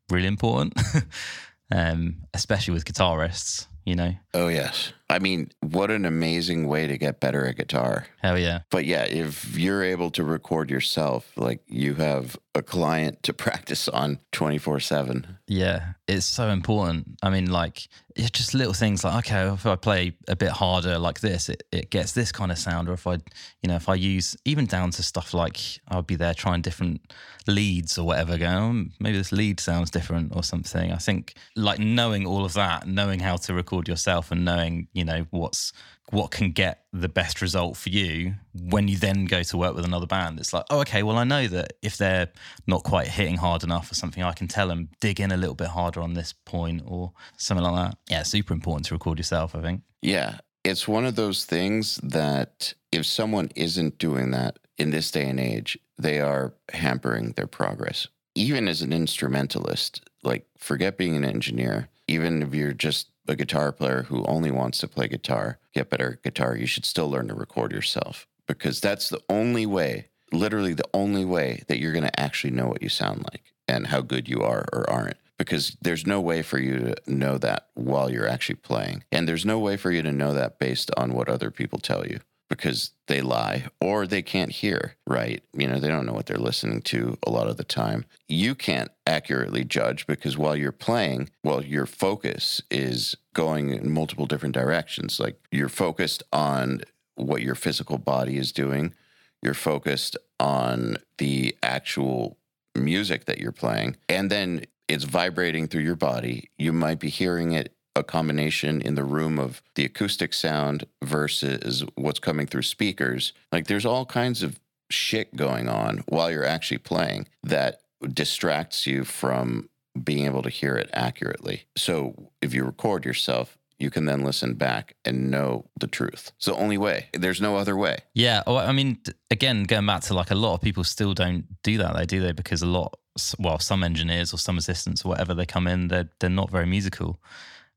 really important, [laughs] um, especially with guitarists, you know. Oh, yes. I mean, what an amazing way to get better at guitar. Hell yeah. But yeah, if you're able to record yourself, like you have a client to [laughs] practice on 24 7. Yeah, it's so important. I mean, like, it's just little things like, okay, if I play a bit harder like this, it, it gets this kind of sound. Or if I, you know, if I use even down to stuff like I'll be there trying different leads or whatever, going, oh, maybe this lead sounds different or something. I think like knowing all of that, knowing how to record yourself and knowing, you know, what's, what can get the best result for you when you then go to work with another band. It's like, oh, okay, well, I know that if they're not quite hitting hard enough or something, I can tell them dig in a little bit harder on this point or something like that. Yeah, super important to record yourself, I think. Yeah. It's one of those things that if someone isn't doing that in this day and age, they are hampering their progress. Even as an instrumentalist, like forget being an engineer, even if you're just a guitar player who only wants to play guitar, get better at guitar, you should still learn to record yourself because that's the only way, literally the only way that you're going to actually know what you sound like and how good you are or aren't. Because there's no way for you to know that while you're actually playing. And there's no way for you to know that based on what other people tell you because they lie or they can't hear right. You know, they don't know what they're listening to a lot of the time. You can't accurately judge because while you're playing, well, your focus is going in multiple different directions. Like you're focused on what your physical body is doing, you're focused on the actual music that you're playing, and then it's vibrating through your body. You might be hearing it a combination in the room of the acoustic sound versus what's coming through speakers. Like there's all kinds of shit going on while you're actually playing that distracts you from being able to hear it accurately. So if you record yourself, you can then listen back and know the truth. It's the only way. There's no other way. Yeah. Well, I mean, again, going back to like a lot of people still don't do that. They do they because a lot, well, some engineers or some assistants or whatever, they come in, they're, they're not very musical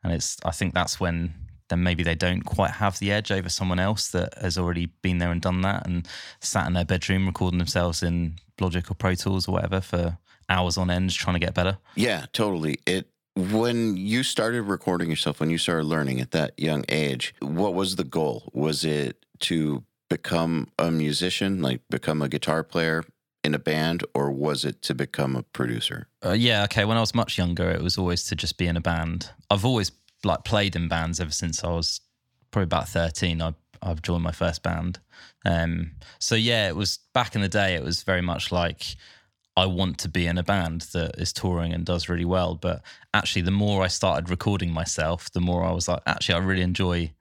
and it's I think that's when then maybe they don't quite have the edge over someone else that has already been there and done that and sat in their bedroom recording themselves in Logic or Pro Tools or whatever for hours on end trying to get better. Yeah, totally. It when you started recording yourself, when you started learning at that young age, what was the goal? Was it to become a musician, like become a guitar player in a band, or was it to become a producer? Uh, yeah, okay. When I was much younger, it was always to just be in a band. I've always like played in bands ever since I was probably about thirteen. I I've joined my first band. Um, so yeah, it was back in the day. It was very much like I want to be in a band that is touring and does really well. But actually, the more I started recording myself, the more I was like, actually, I really enjoy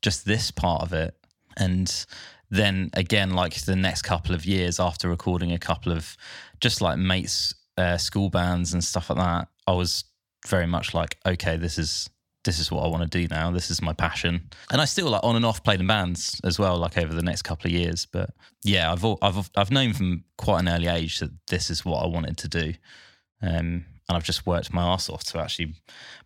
just this part of it. And then again, like the next couple of years after recording a couple of just like mates, uh, school bands and stuff like that, I was very much like, okay, this is this is what I want to do now. This is my passion, and I still like on and off played in bands as well, like over the next couple of years. But yeah, I've I've I've known from quite an early age that this is what I wanted to do, um, and I've just worked my ass off to actually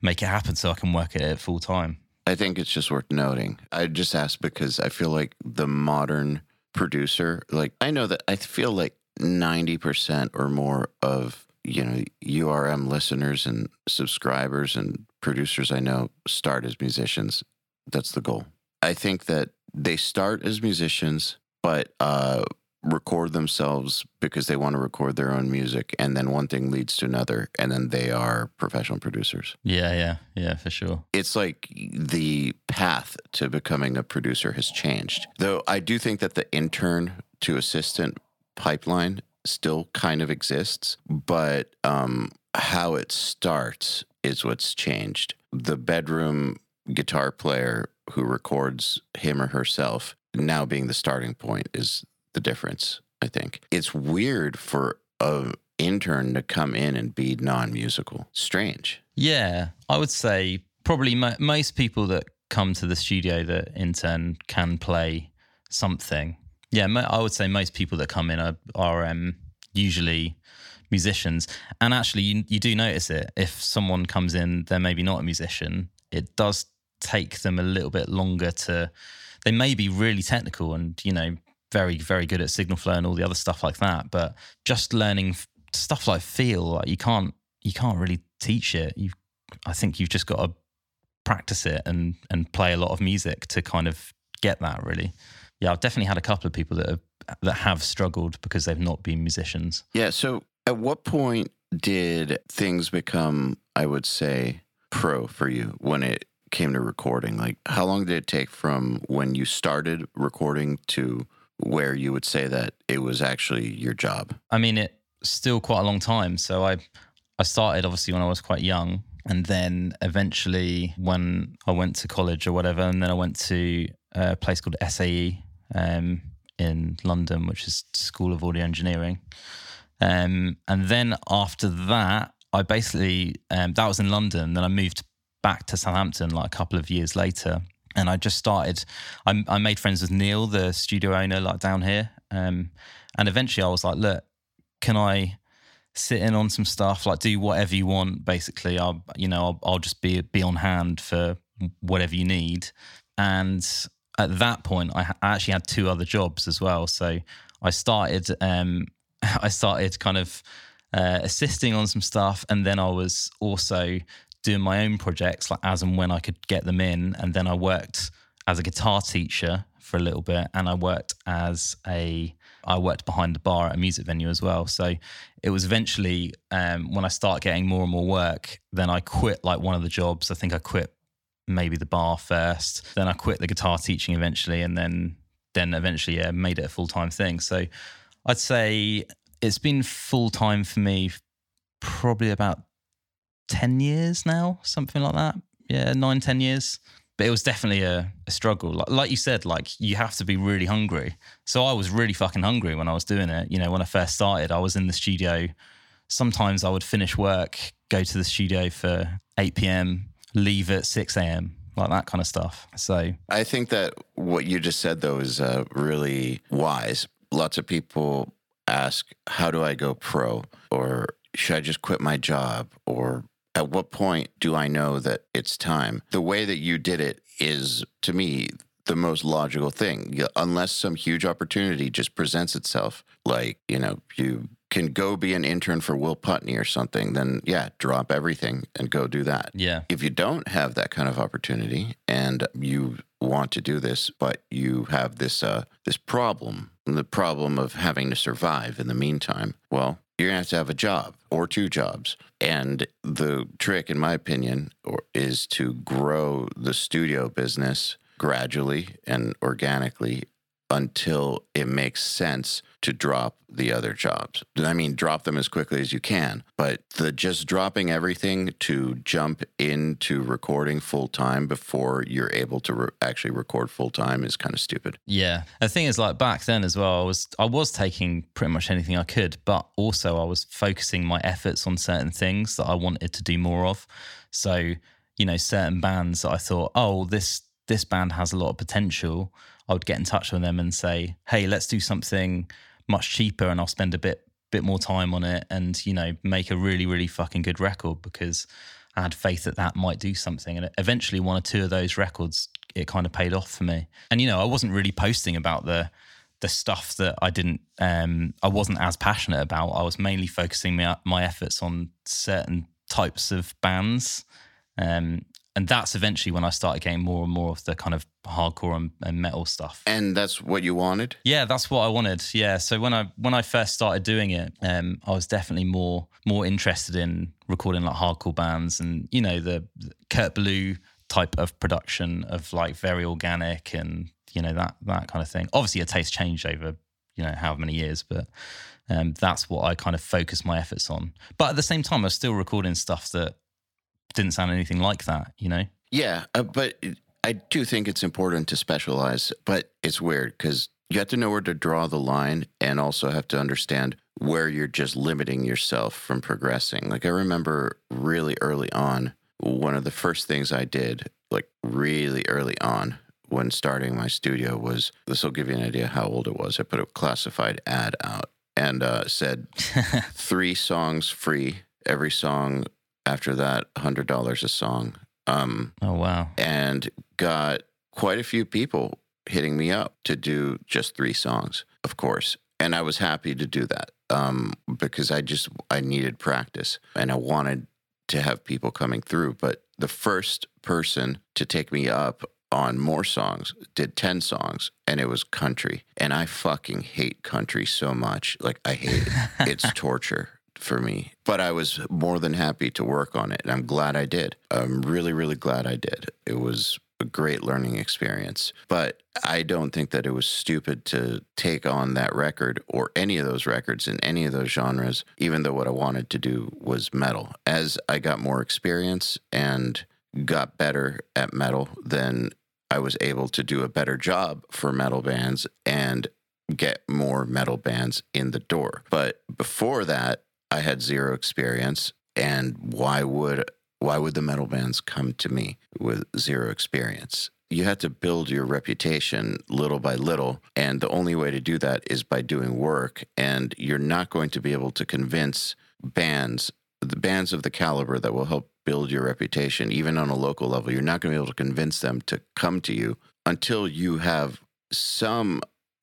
make it happen, so I can work at it full time. I think it's just worth noting. I just asked because I feel like the modern producer, like I know that I feel like 90% or more of, you know, URM listeners and subscribers and producers I know start as musicians. That's the goal. I think that they start as musicians, but uh, record themselves because they want to record their own music and then one thing leads to another and then they are professional producers. Yeah yeah yeah for sure. It's like the path to becoming a producer has changed. Though i do think that the intern to assistant pipeline still kind of exists but um, how it starts is what's changed. The bedroom guitar player who records him or herself now being the starting point is the difference, I think. It's weird for a intern to come in and be non-musical. Strange. Yeah, I would say probably mo- most people that come to the studio that intern can play something. Yeah, I would say most people that come in are, are um, usually musicians. And actually, you, you do notice it. If someone comes in, they're maybe not a musician. It does take them a little bit longer to. They may be really technical and you know very very good at signal flow and all the other stuff like that but just learning stuff like feel like you can't you can't really teach it you i think you've just got to practice it and and play a lot of music to kind of get that really. Yeah, I've definitely had a couple of people that have that have struggled because they've not been musicians. Yeah. So at what point did things become, I would say, pro for you when it came to recording? Like, how long did it take from when you started recording to where you would say that it was actually your job? I mean, it's still quite a long time. So I I started obviously when I was quite young, and then eventually when I went to college or whatever, and then I went to a place called SAE um, in London, which is School of Audio Engineering. Um, and then after that, I basically um, that was in London. Then I moved back to Southampton like a couple of years later, and I just started. I, I made friends with Neil, the studio owner, like down here, um, and eventually I was like, "Look, can I sit in on some stuff? Like, do whatever you want. Basically, I'll you know I'll, I'll just be be on hand for whatever you need." And at that point, I, I actually had two other jobs as well. So I started. Um, [laughs] I started kind of uh, assisting on some stuff, and then I was also doing my own projects, like as and when I could get them in. And then I worked as a guitar teacher for a little bit, and I worked as a I worked behind the bar at a music venue as well. So it was eventually um, when I started getting more and more work, then I quit like one of the jobs. I think I quit maybe the bar first, then I quit the guitar teaching eventually, and then then eventually yeah made it a full time thing. So I'd say it's been full time for me probably about 10 years now, something like that. Yeah, nine, 10 years. But it was definitely a, a struggle. Like, like you said, like you have to be really hungry. So I was really fucking hungry when I was doing it. You know, when I first started, I was in the studio. Sometimes I would finish work, go to the studio for 8 p.m., leave at 6 a.m., like that kind of stuff. So I think that what you just said, though, is uh, really wise. Lots of people ask, How do I go pro? Or should I just quit my job? Or at what point do I know that it's time? The way that you did it is, to me, the most logical thing. Unless some huge opportunity just presents itself, like, you know, you can go be an intern for Will Putney or something, then yeah, drop everything and go do that. yeah, If you don't have that kind of opportunity and you want to do this, but you have this uh, this problem, the problem of having to survive in the meantime, well, you're gonna have to have a job or two jobs. And the trick, in my opinion, or, is to grow the studio business gradually and organically until it makes sense to drop the other jobs. I mean, drop them as quickly as you can, but the just dropping everything to jump into recording full time before you're able to re- actually record full time is kind of stupid. Yeah. The thing is like back then as well, I was I was taking pretty much anything I could, but also I was focusing my efforts on certain things that I wanted to do more of. So, you know, certain bands that I thought, oh, this this band has a lot of potential. I would get in touch with them and say, hey, let's do something much cheaper and I'll spend a bit bit more time on it and, you know, make a really, really fucking good record because I had faith that that might do something. And eventually, one or two of those records, it kind of paid off for me. And you know, I wasn't really posting about the the stuff that I didn't, um, I wasn't as passionate about. I was mainly focusing my my efforts on certain types of bands. Um, and that's eventually when I started getting more and more of the kind of hardcore and, and metal stuff. And that's what you wanted? Yeah, that's what I wanted. Yeah. So when I when I first started doing it, um, I was definitely more more interested in recording like hardcore bands and you know the, the Kurt Ballou type of production of like very organic and you know that that kind of thing. Obviously, a taste changed over you know however many years, but um, that's what I kind of focused my efforts on. But at the same time, I was still recording stuff that didn't sound anything like that. You know. Yeah, uh, but I do think it's important to specialize, but it's weird because you have to know where to draw the line and also have to understand where you're just limiting yourself from progressing. Like I remember really early on, one of the first things I did, like really early on when starting my studio was this will give you an idea how old it was. I put a classified ad out and uh, said [laughs] three songs free. Every song after that, hundred dollars a song. Um, Oh wow. and got quite a few people hitting me up to do just three songs, of course. And I was happy to do that um, because I just I needed practice and I wanted to have people coming through. But the first person to take me up on more songs, did 10 songs, and it was country. And I fucking hate country so much. Like, I hate it. it's [laughs] torture for me. But I was more than happy to work on it. And I'm glad I did. I'm really, really glad I did. It was a great learning experience. But I don't think that it was stupid to take on that record or any of those records in any of those genres, even though what I wanted to do was metal. As I got more experience and got better at metal, then I was able to do a better job for metal bands and get more metal bands in the door. But before that, I had zero experience and why would why would the metal bands come to me with zero experience? You have to build your reputation little by little. And the only way to do that is by doing work. And you're not going to be able to convince bands, the bands of the caliber that will help build your reputation, even on a local level. You're not going to be able to convince them to come to you until you have some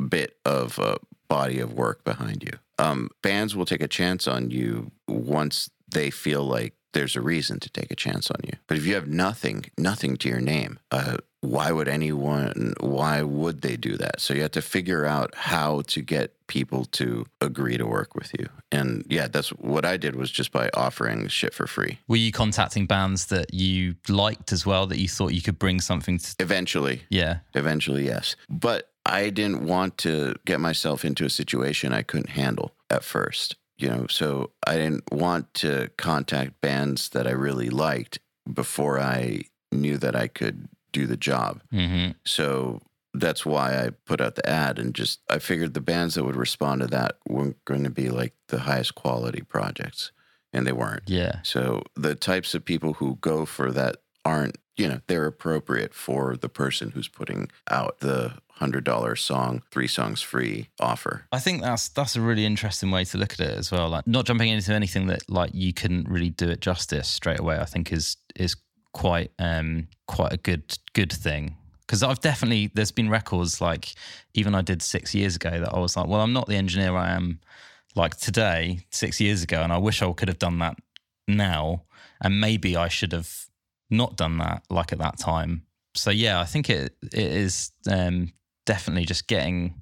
bit of a body of work behind you. Um, bands will take a chance on you once they feel like there's a reason to take a chance on you. But if you have nothing, nothing to your name, uh, why would anyone, why would they do that? So you have to figure out how to get people to agree to work with you. And yeah, that's what I did was just by offering shit for free. Were you contacting bands that you liked as well that you thought you could bring something to? Eventually, Yeah. eventually, yes. But I didn't want to get myself into a situation I couldn't handle at first. You know, so I didn't want to contact bands that I really liked before I knew that I could do the job. hmm So that's why I put out the ad and just I figured the bands that would respond to that weren't going to be like the highest quality projects, and they weren't. Yeah. So the types of people who go for that aren't, you know, they're appropriate for the person who's putting out the hundred dollar song, three songs free offer. I think that's that's a really interesting way to look at it as well. Like not jumping into anything that like you couldn't really do it justice straight away. I think is is quite um quite a good good thing because I've definitely there's been records like even I did six years ago that I was like, well, I'm not the engineer I am like today six years ago, and I wish I could have done that now, and maybe I should have not done that like at that time. So yeah, I think it it is um, definitely just getting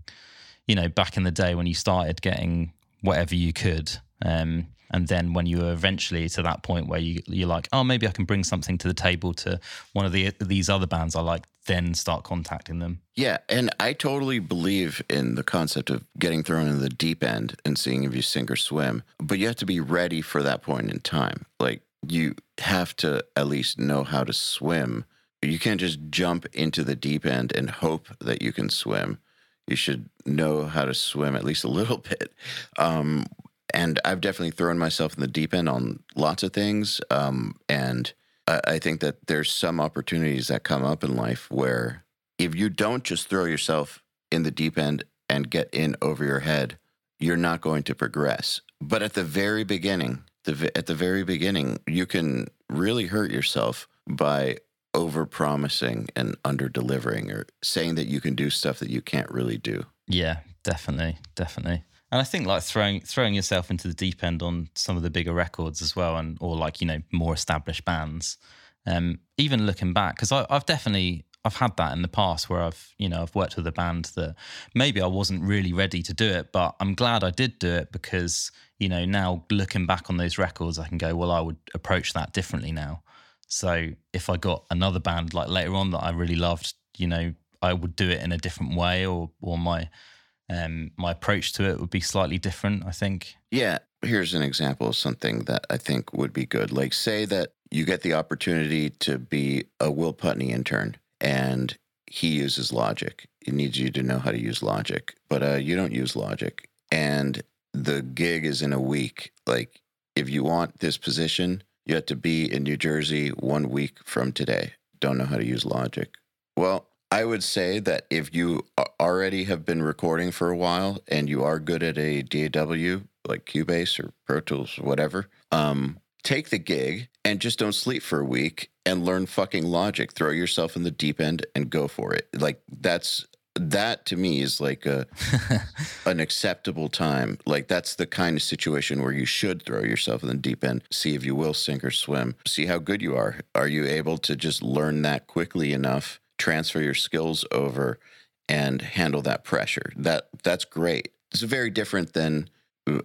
you know, back in the day when you started getting whatever you could. Um, and then when you were eventually to that point where you, you're like, oh, maybe I can bring something to the table to one of the these other bands I like, then start contacting them. Yeah, and I totally believe in the concept of getting thrown in the deep end and seeing if you sink or swim. But you have to be ready for that point in time. Like you have to at least know how to swim. You can't just jump into the deep end and hope that you can swim. You should know how to swim at least a little [laughs] bit. Um, and I've definitely thrown myself in the deep end on lots of things. Um, and I, I think that there's some opportunities that come up in life where if you don't just throw yourself in the deep end and get in over your head, you're not going to progress. But at the very beginning, the, at the very beginning, you can really hurt yourself by over promising and under delivering or saying that you can do stuff that you can't really do. Yeah, definitely, definitely. And I think like throwing throwing yourself into the deep end on some of the bigger records as well, and or like you know more established bands. Um, even looking back, because I've definitely I've had that in the past where I've you know I've worked with a band that maybe I wasn't really ready to do it, but I'm glad I did do it because you know now looking back on those records, I can go well I would approach that differently now. So if I got another band like later on that I really loved, you know, I would do it in a different way, or or my um, my approach to it would be slightly different. I think. Yeah, here's an example of something that I think would be good. Like, say that you get the opportunity to be a Will Putney intern and he uses Logic. He needs you to know how to use Logic, but uh, you don't use Logic. And the gig is in a week. Like, if you want this position, you have to be in New Jersey one week from today. Don't know how to use Logic. Well, I would say that if you already have been recording for a while and you are good at a DAW like Cubase or Pro Tools, whatever, um, take the gig and just don't sleep for a week and learn fucking Logic. Throw yourself in the deep end and go for it. Like that's that to me is like a [laughs] an acceptable time. Like that's the kind of situation where you should throw yourself in the deep end, see if you will sink or swim, see how good you are. Are you able to just learn that quickly enough, transfer your skills over and handle that pressure? That that's great. It's very different than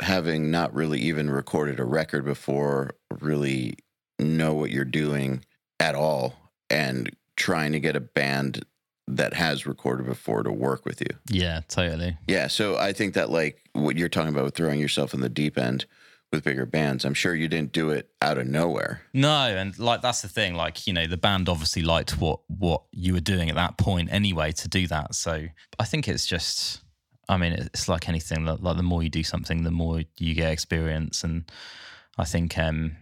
having not really even recorded a record before, really know what you're doing at all and trying to get a band that has recorded before to work with you. Yeah, totally. Yeah, so I think that like what you're talking about with throwing yourself in the deep end with bigger bands, I'm sure you didn't do it out of nowhere. No, and like that's the thing. Like you know, the band obviously liked what what you were doing at that point anyway to do that. So I think it's just, I mean, it's like anything. Like the more you do something, the more you get experience, and I think um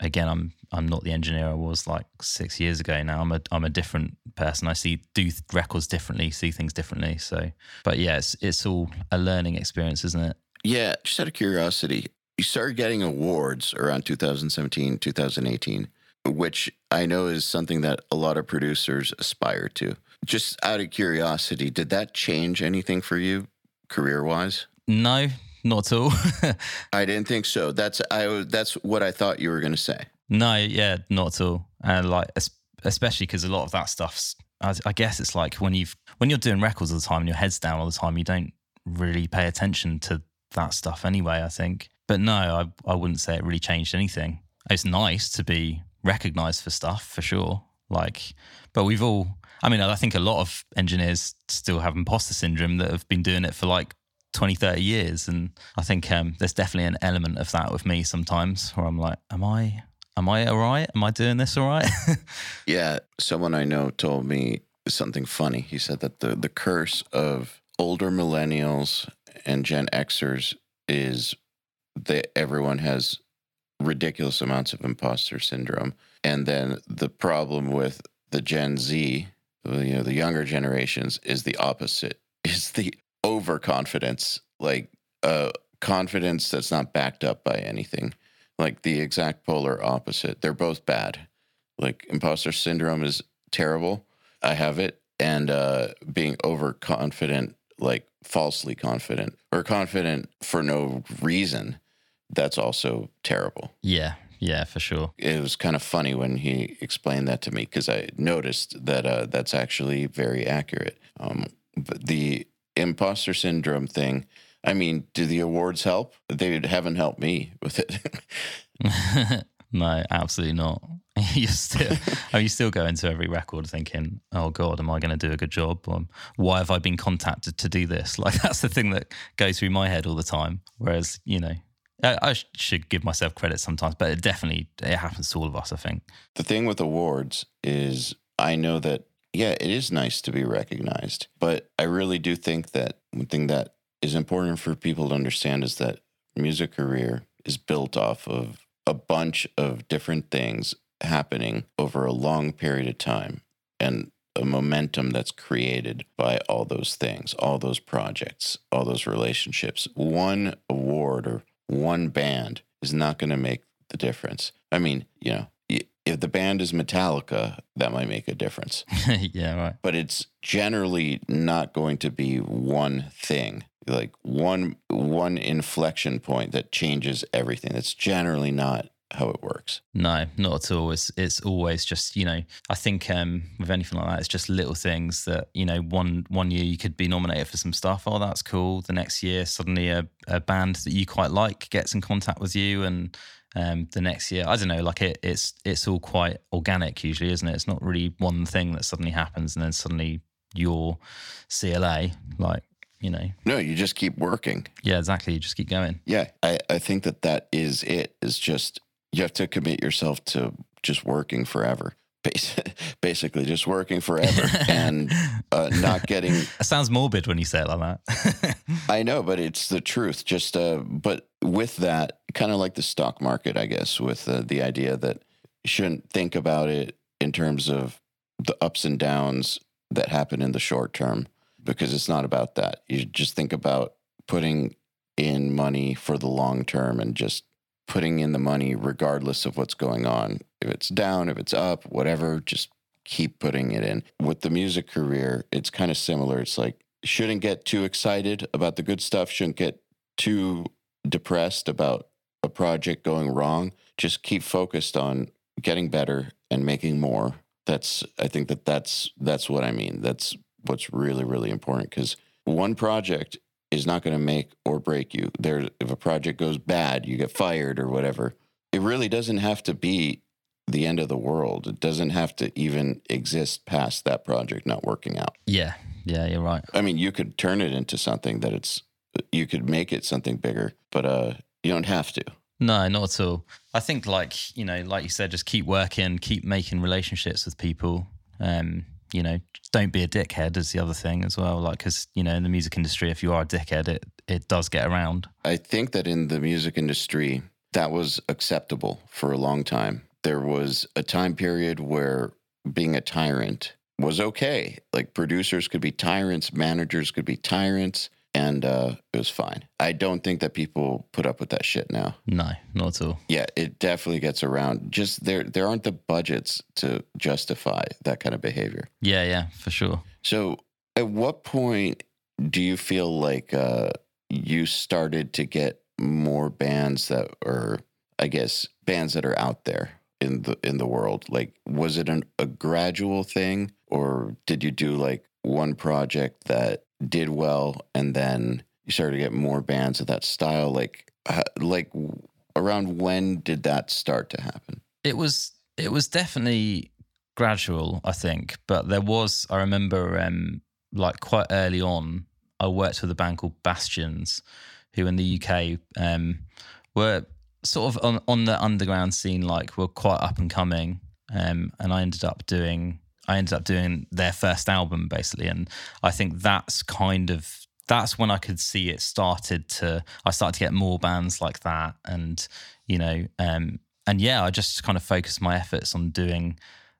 again, I'm I'm not the engineer I was like six years ago. Now I'm a I'm a different person. I see do records differently, see things differently. So, but yeah, it's it's all a learning experience, isn't it? Yeah. Just out of curiosity, you started getting awards around 2017, 2018, which I know is something that a lot of producers aspire to. Just out of curiosity, did that change anything for you career wise? No, not at all. [laughs] I didn't think so. That's I. That's what I thought you were going to say. No, yeah, not at all. And like, especially because a lot of that stuff's. I, I guess it's like when you've when you're doing records all the time and your head's down all the time, you don't really pay attention to that stuff anyway. I think, but no, I I wouldn't say it really changed anything. It's nice to be recognized for stuff for sure. Like, but we've all. I mean, I think a lot of engineers still have imposter syndrome that have been doing it for like 20, 30 years. And I think um, there's definitely an element of that with me sometimes where I'm like, am I, am I all right? Am I doing this all right? [laughs] yeah. Someone I know told me something funny. He said that the, the curse of older millennials and Gen Xers is that everyone has ridiculous amounts of imposter syndrome. And then the problem with the Gen Z, you know, the younger generations is the opposite. [laughs] Is the overconfidence, like uh, confidence that's not backed up by anything, like the exact polar opposite. They're both bad. Like imposter syndrome is terrible. I have it, and uh, being overconfident, like falsely confident or confident for no reason, that's also terrible. Yeah, yeah, for sure. It was kind of funny when he explained that to me because I noticed that uh, that's actually very accurate. Um, but the imposter syndrome thing. I mean, do the awards help? They haven't helped me with it. [laughs] no, absolutely not. [laughs] you still, are you still going to every record thinking, "Oh God, am I going to do a good job? Or, why have I been contacted to do this?" [laughs] Like that's the thing that goes through my head all the time. Whereas, you know, I, I should give myself credit sometimes, but it definitely it happens to all of us. I think the thing with awards is I know that yeah, it is nice to be recognized. But I really do think that one thing that is important for people to understand is that music career is built off of a bunch of different things happening over a long period of time and a momentum that's created by all those things, all those projects, all those relationships. One award or one band is not going to make the difference. I mean, you know, if the band is Metallica, that might make a difference. [laughs] yeah, right. But it's generally not going to be one thing, like one one inflection point that changes everything. That's generally not how it works. No, not at all. It's it's always just you know. I think um, with anything like that, it's just little things that you know. One one year you could be nominated for some stuff. Oh, that's cool. The next year, suddenly a, a band that you quite like gets in contact with you, and um, the next year. I don't know, like it, it's it's all quite organic usually, isn't it? It's not really one thing that suddenly happens and then suddenly your CLA, like you know. No, you just keep working. Yeah, exactly. You just keep going. Yeah, I I think that that is it. Is just you have to commit yourself to just working forever. [laughs] Basically, just working forever and uh, not getting. [laughs] It sounds morbid when you say it like that. [laughs] I know, but it's the truth. Just, uh, but with that, kind of like the stock market, I guess, with uh, the idea that you shouldn't think about it in terms of the ups and downs that happen in the short term, because it's not about that. You just think about putting in money for the long term and just putting in the money regardless of what's going on. If it's down, if it's up, whatever, just keep putting it in. With the music career, it's kind of similar. It's like shouldn't get too excited about the good stuff, shouldn't get too depressed about a project going wrong. Just keep focused on getting better and making more. That's I think that that's that's what I mean. That's what's really really important cuz one project is not going to make or break you. There if a project goes bad, you get fired or whatever. It really doesn't have to be the end of the world. It doesn't have to even exist past that project not working out. Yeah, yeah, you're right. I mean, you could turn it into something that it's you could make it something bigger, but uh you don't have to. No, not at all. I think, like you know, like you said, just keep working, keep making relationships with people. Um, you know, don't be a dickhead is the other thing as well. Like, because you know, in the music industry, if you are a dickhead, it it does get around. I think that in the music industry, that was acceptable for a long time. There was a time period where being a tyrant was okay. Like producers could be tyrants, managers could be tyrants, and uh, it was fine. I don't think that people put up with that shit now. No, not at all. Yeah, it definitely gets around. Just there, there aren't the budgets to justify that kind of behavior. Yeah, yeah, for sure. So, at what point do you feel like uh, you started to get more bands that are, I guess, bands that are out there in the in the world? Like, was it an, a gradual thing, or did you do like one project that did well, and then you started to get more bands of that style? Like, like around when did that start to happen? It was it was definitely gradual, I think, but there was I remember um like quite early on I worked with a band called Bastions who in the UK um were sort of on, on the underground scene like were quite up and coming um and I ended up doing I ended up doing their first album basically. And I think that's kind of that's when I could see it started to I started to get more bands like that. And you know um and yeah I just kind of focused my efforts on doing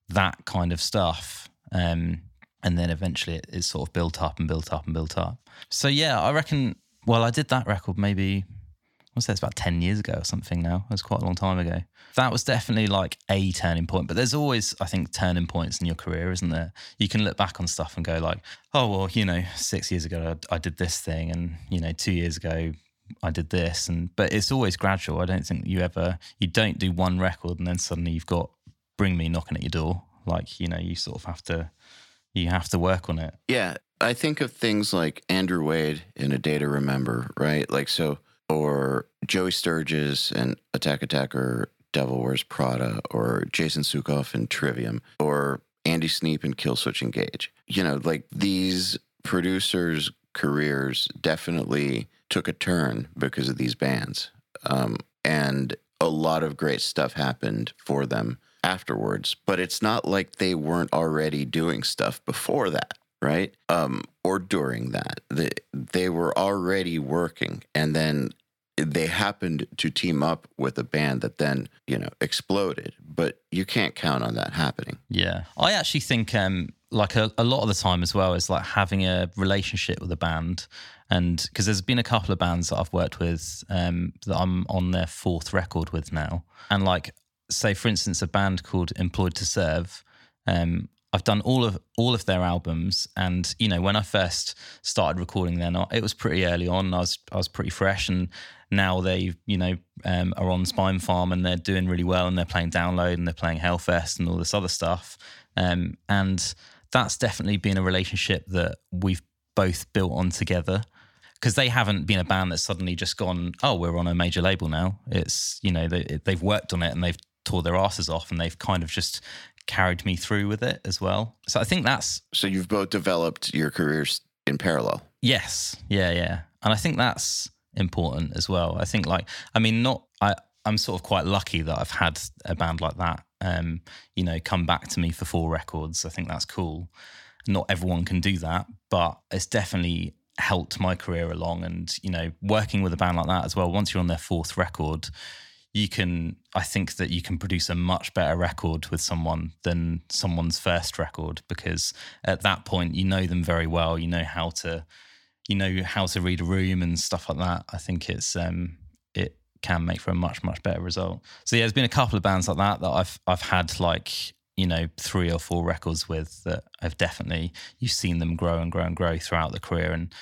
that kind of stuff. Um and then eventually it, it sort of built up and built up and built up. So yeah I reckon well I did that record maybe I say it's about 10 years ago or something now. It was quite a long time ago. That was definitely like a turning point. But there's always, I think, turning points in your career, isn't there? You can look back on stuff and go like, oh, well, you know, six years ago I, I did this thing. And, you know, two years ago I did this. And, but it's always gradual. I don't think you ever, you don't do one record and then suddenly you've got Bring Me knocking at your door. Like, you know, you sort of have to, you have to work on it. Yeah. I think of things like Andrew Wade in A Day to Remember, right? Like, so or Joey Sturgis and Attack Attack or Devil Wears Prada or Jason Suecof and Trivium or Andy Sneap and Killswitch Engage. You know, like these producers' careers definitely took a turn because of these bands. Um, and a lot of great stuff happened for them afterwards, but it's not like they weren't already doing stuff before that right? Um, or during that, they, they were already working, and then they happened to team up with a band that then you know exploded. But you can't count on that happening. Yeah, I actually think um, like a, a lot of the time as well is like having a relationship with a band, and because there's been a couple of bands that I've worked with um, that I'm on their fourth record with now, and like say for instance a band called Employed to Serve. Um, I've done all of all of their albums, and you know when I first started recording them, not it was pretty early on. I was I was pretty fresh, and now they you know um, are on Spinefarm and they're doing really well, and they're playing Download and they're playing Hellfest and all this other stuff, um, and that's definitely been a relationship that we've both built on together because they haven't been a band that's suddenly just gone, oh, we're on a major label now. It's you know they, they've worked on it and they've tore their asses off and they've kind of just carried me through with it as well. So I think that's So you've both developed your careers in parallel. yes, yeah, yeah, and I think that's important as well. I think like I mean, not I. I'm sort of quite lucky that I've had a band like that, um, you know, come back to me for four records. I think that's cool. Not everyone can do that, but it's definitely helped my career along. And you know, working with a band like that as well. Once you're on their fourth record, you can i think that you can produce a much better record with someone than someone's first record because at that point you know them very well. You know how to you know how to read a room and stuff like that. I think it's um it can make for a much much better result. So yeah there's been a couple of bands like that that i've i've had like you know, three or four records with that have definitely you've seen them grow and grow and grow throughout the career, and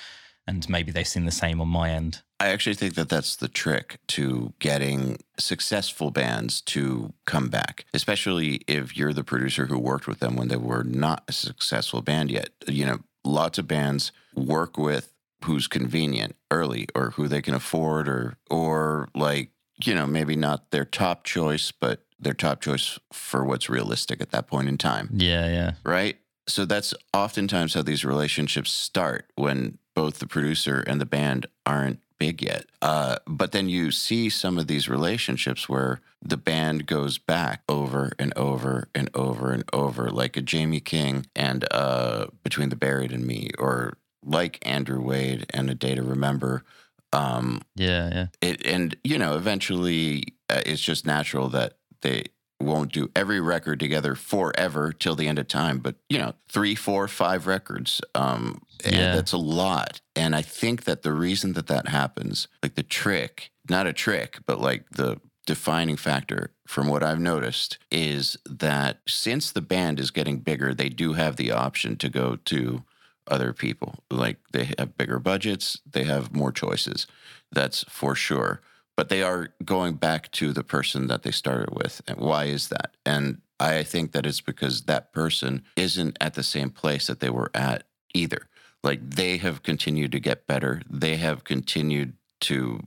and maybe they've seen the same on my end. I actually think that that's the trick to getting successful bands to come back, especially if you're the producer who worked with them when they were not a successful band yet. You know, lots of bands work with who's convenient early or who they can afford or or like, you know, maybe not their top choice, but their top choice for what's realistic at that point in time. Yeah, yeah. Right? So that's oftentimes how these relationships start when both the producer and the band aren't big yet. Uh, but then you see some of these relationships where the band goes back over and over and over and over, like a Jamie King and uh, Between the Buried and Me, or like Andrew Wade and A Day to Remember. Um, yeah, yeah. It, and, you know, eventually uh, it's just natural that they won't do every record together forever till the end of time, but you know, three, four, five records. Um, yeah. that's a lot. And I think that the reason that that happens, like the trick, not a trick, but like the defining factor from what I've noticed is that since the band is getting bigger, they do have the option to go to other people. Like they have bigger budgets, they have more choices. That's for sure but they are going back to the person that they started with. And why is that? And I think that it's because that person isn't at the same place that they were at either. Like they have continued to get better, they have continued to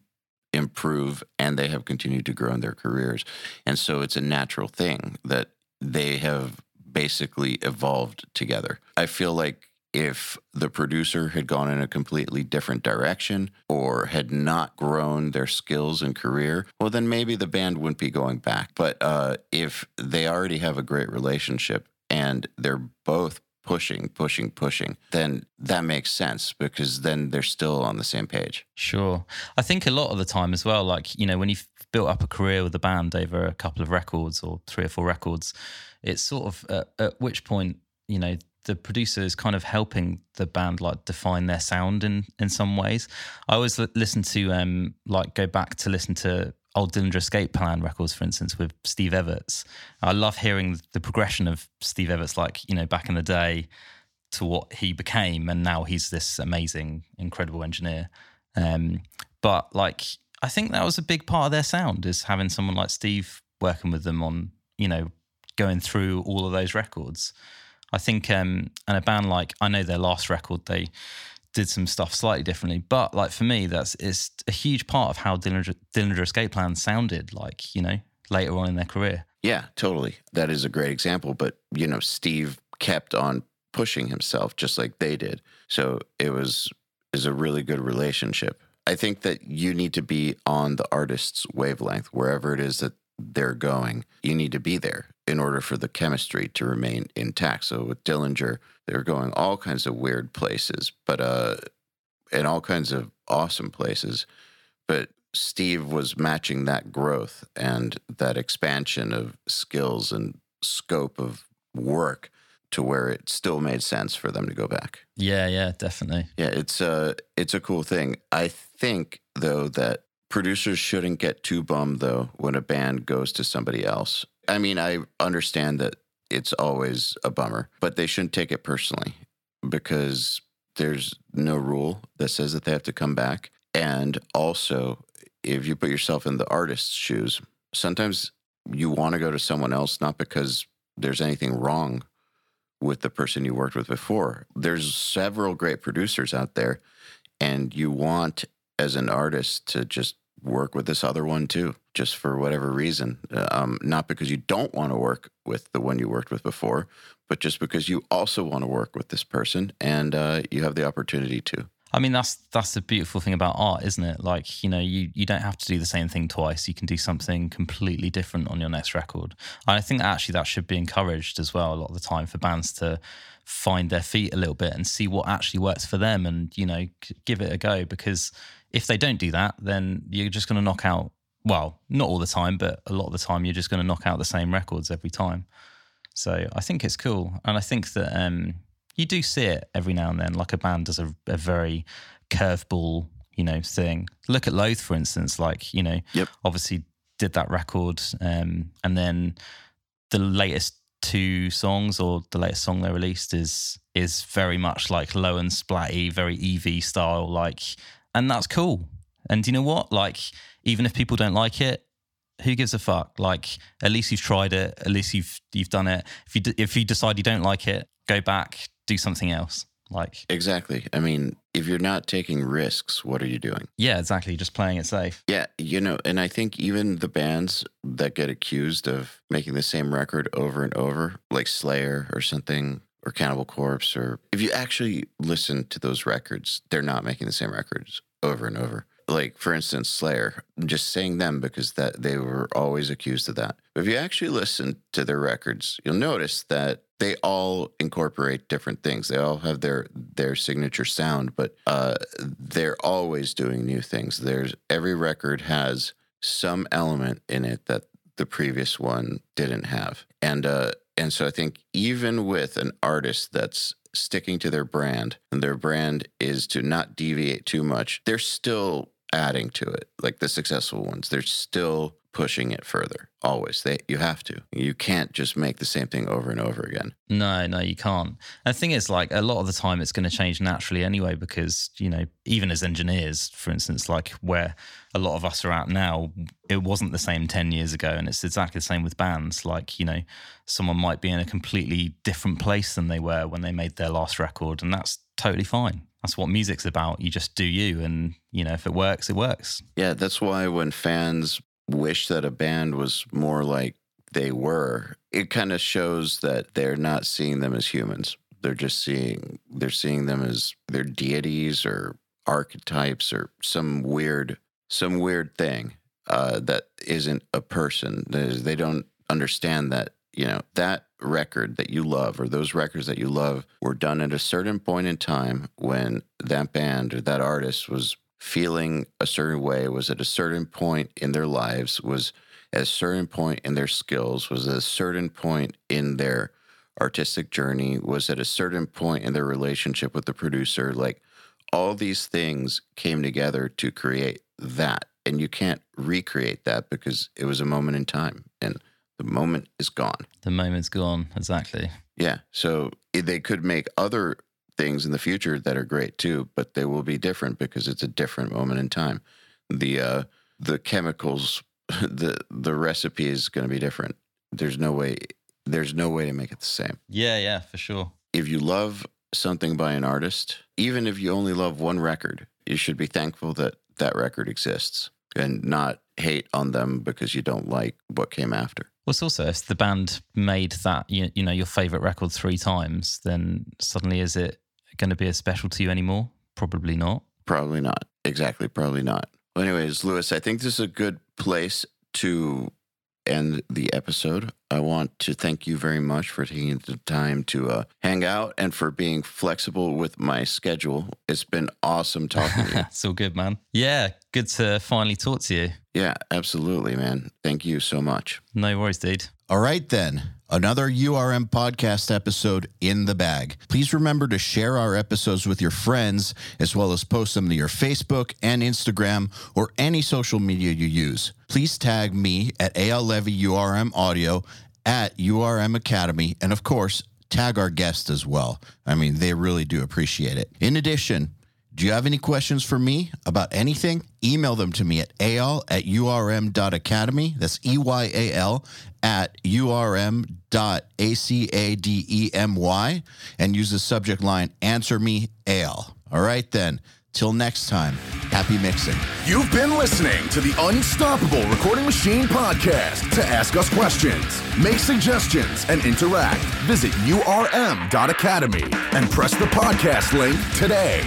improve, and they have continued to grow in their careers. And so it's a natural thing that they have basically evolved together. I feel like if the producer had gone in a completely different direction or had not grown their skills and career, well, then maybe the band wouldn't be going back. But uh, if they already have a great relationship and they're both pushing, pushing, pushing, then that makes sense because then they're still on the same page. Sure. I think a lot of the time as well, like, you know, when you've built up a career with a band over a couple of records or three or four records, it's sort of uh, at which point, you know, the producer is kind of helping the band like define their sound in in some ways. I always listen to um like go back to listen to old Dillinger Escape Plan records, for instance, with Steve Evetts. I love hearing the progression of Steve Evetts, like you know back in the day to what he became, and now he's this amazing, incredible engineer. Um, but like I think that was a big part of their sound is having someone like Steve working with them on you know going through all of those records. I think, um, and a band like I know their last record, they did some stuff slightly differently, but like for me, that's it's a huge part of how Dillinger, Dillinger Escape Plan sounded. Like you know, later on in their career. Yeah, totally. That is a great example. But you know, Steve kept on pushing himself just like they did. So it was is a really good relationship. I think that you need to be on the artist's wavelength wherever it is that they're going. You need to be there in order for the chemistry to remain intact. So with Dillinger, they're going all kinds of weird places, but uh, in all kinds of awesome places. But Steve was matching that growth and that expansion of skills and scope of work to where it still made sense for them to go back. Yeah, yeah, definitely. Yeah, it's a it's a cool thing. I think though that producers shouldn't get too bummed though when a band goes to somebody else. I mean, I understand that it's always a bummer, but they shouldn't take it personally because there's no rule that says that they have to come back. And also, if you put yourself in the artist's shoes, sometimes you want to go to someone else not because there's anything wrong with the person you worked with before. There's several great producers out there, and you want as an artist to just work with this other one too, just for whatever reason. Um, not because you don't want to work with the one you worked with before, but just because you also want to work with this person and uh, you have the opportunity to. I mean, that's that's the beautiful thing about art, isn't it? Like, you know, you, you don't have to do the same thing twice. You can do something completely different on your next record. And I think actually that should be encouraged as well a lot of the time for bands to find their feet a little bit and see what actually works for them and, you know, give it a go because if they don't do that, then you're just going to knock out, well, not all the time, but a lot of the time, you're just going to knock out the same records every time. So I think it's cool. And I think that um, you do see it every now and then, like a band does a, a very curveball, you know, thing. Look at Loathe, for instance, like, you know, yep. obviously did that record um, and then the latest two songs or the latest song they released is is very much like low and splatty, very EV style, like, and that's cool. And you know what? Like, even if people don't like it, who gives a fuck? Like, at least you've tried it. At least you've you've done it. If you if you decide you don't like it, go back, do something else. Like, Exactly. I mean, if you're not taking risks, what are you doing? yeah, exactly. Just playing it safe. Yeah, you know, and I think even the bands that get accused of making the same record over and over, like Slayer or something, or Cannibal Corpse, or if you actually listen to those records, they're not making the same records over and over. Like for instance, Slayer. I'm just saying them because that they were always accused of that. But if you actually listen to their records, you'll notice that they all incorporate different things. They all have their their signature sound, but uh, they're always doing new things. There's every record has some element in it that the previous one didn't have, and uh, and so I think even with an artist that's sticking to their brand, and their brand is to not deviate too much, they're still adding to it. Like the successful ones, they're still pushing it further. Always, they you have to. You can't just make the same thing over and over again. No, no, you can't. And the thing is, like, a lot of the time it's going to change naturally anyway, because, you know, even as engineers, for instance, like where a lot of us are at now, it wasn't the same 10 years ago. And it's exactly the same with bands. Like, you know, someone might be in a completely different place than they were when they made their last record. And that's totally fine. That's what music's about. You just do you. And, you know, if it works, it works. Yeah, that's why when fans wish that a band was more like they were, it kind of shows that they're not seeing them as humans. They're just seeing they're seeing them as their deities or archetypes or some weird some weird thing uh, that isn't a person. They they don't understand that you know that record that you love or those records that you love were done at a certain point in time when that band or that artist was feeling a certain way was at a certain point in their lives was at a certain point in their skills was at a certain point in their artistic journey was at a certain point in their relationship with the producer like all these things came together to create that and you can't recreate that because it was a moment in time and the moment is gone The moment's gone. Exactly. yeah. So they could make other things in the future that are great too, but they will be different because it's a different moment in time. The uh the chemicals [laughs] the the recipe is going to be different. There's no way there's no way to make it the same. Yeah, yeah, for sure. If you love something by an artist, even if you only love one record, you should be thankful that that record exists and not hate on them because you don't like what came after. Well, it's also if the band made that you, you know your favorite record three times, then suddenly is it going to be as special to you anymore? Probably not. Probably not. Exactly. Probably not. Well, anyways, Lewis, I think this is a good place to end the episode. I want to thank you very much for taking the time to uh, hang out and for being flexible with my schedule. It's been awesome talking to you. [laughs] it's all good, man. Yeah, good to finally talk to you. Yeah, absolutely, man. Thank you so much. No worries, dude. All right, then. Another URM podcast episode in the bag. Please remember to share our episodes with your friends, as well as post them to your Facebook and Instagram or any social media you use. Please tag me at Eyal Levi URM Audio at URM Academy, and of course, tag our guests as well. I mean, they really do appreciate it. In addition, do you have any questions for me about anything? Email them to me at eyal at urm.academy. That's E Y A L at urm.academy and use the subject line Answer Me Eyal. All right, then. Till next time, happy mixing. You've been listening to the Unstoppable Recording Machine podcast. To ask us questions, make suggestions, and interact, visit urm.academy and press the podcast link today.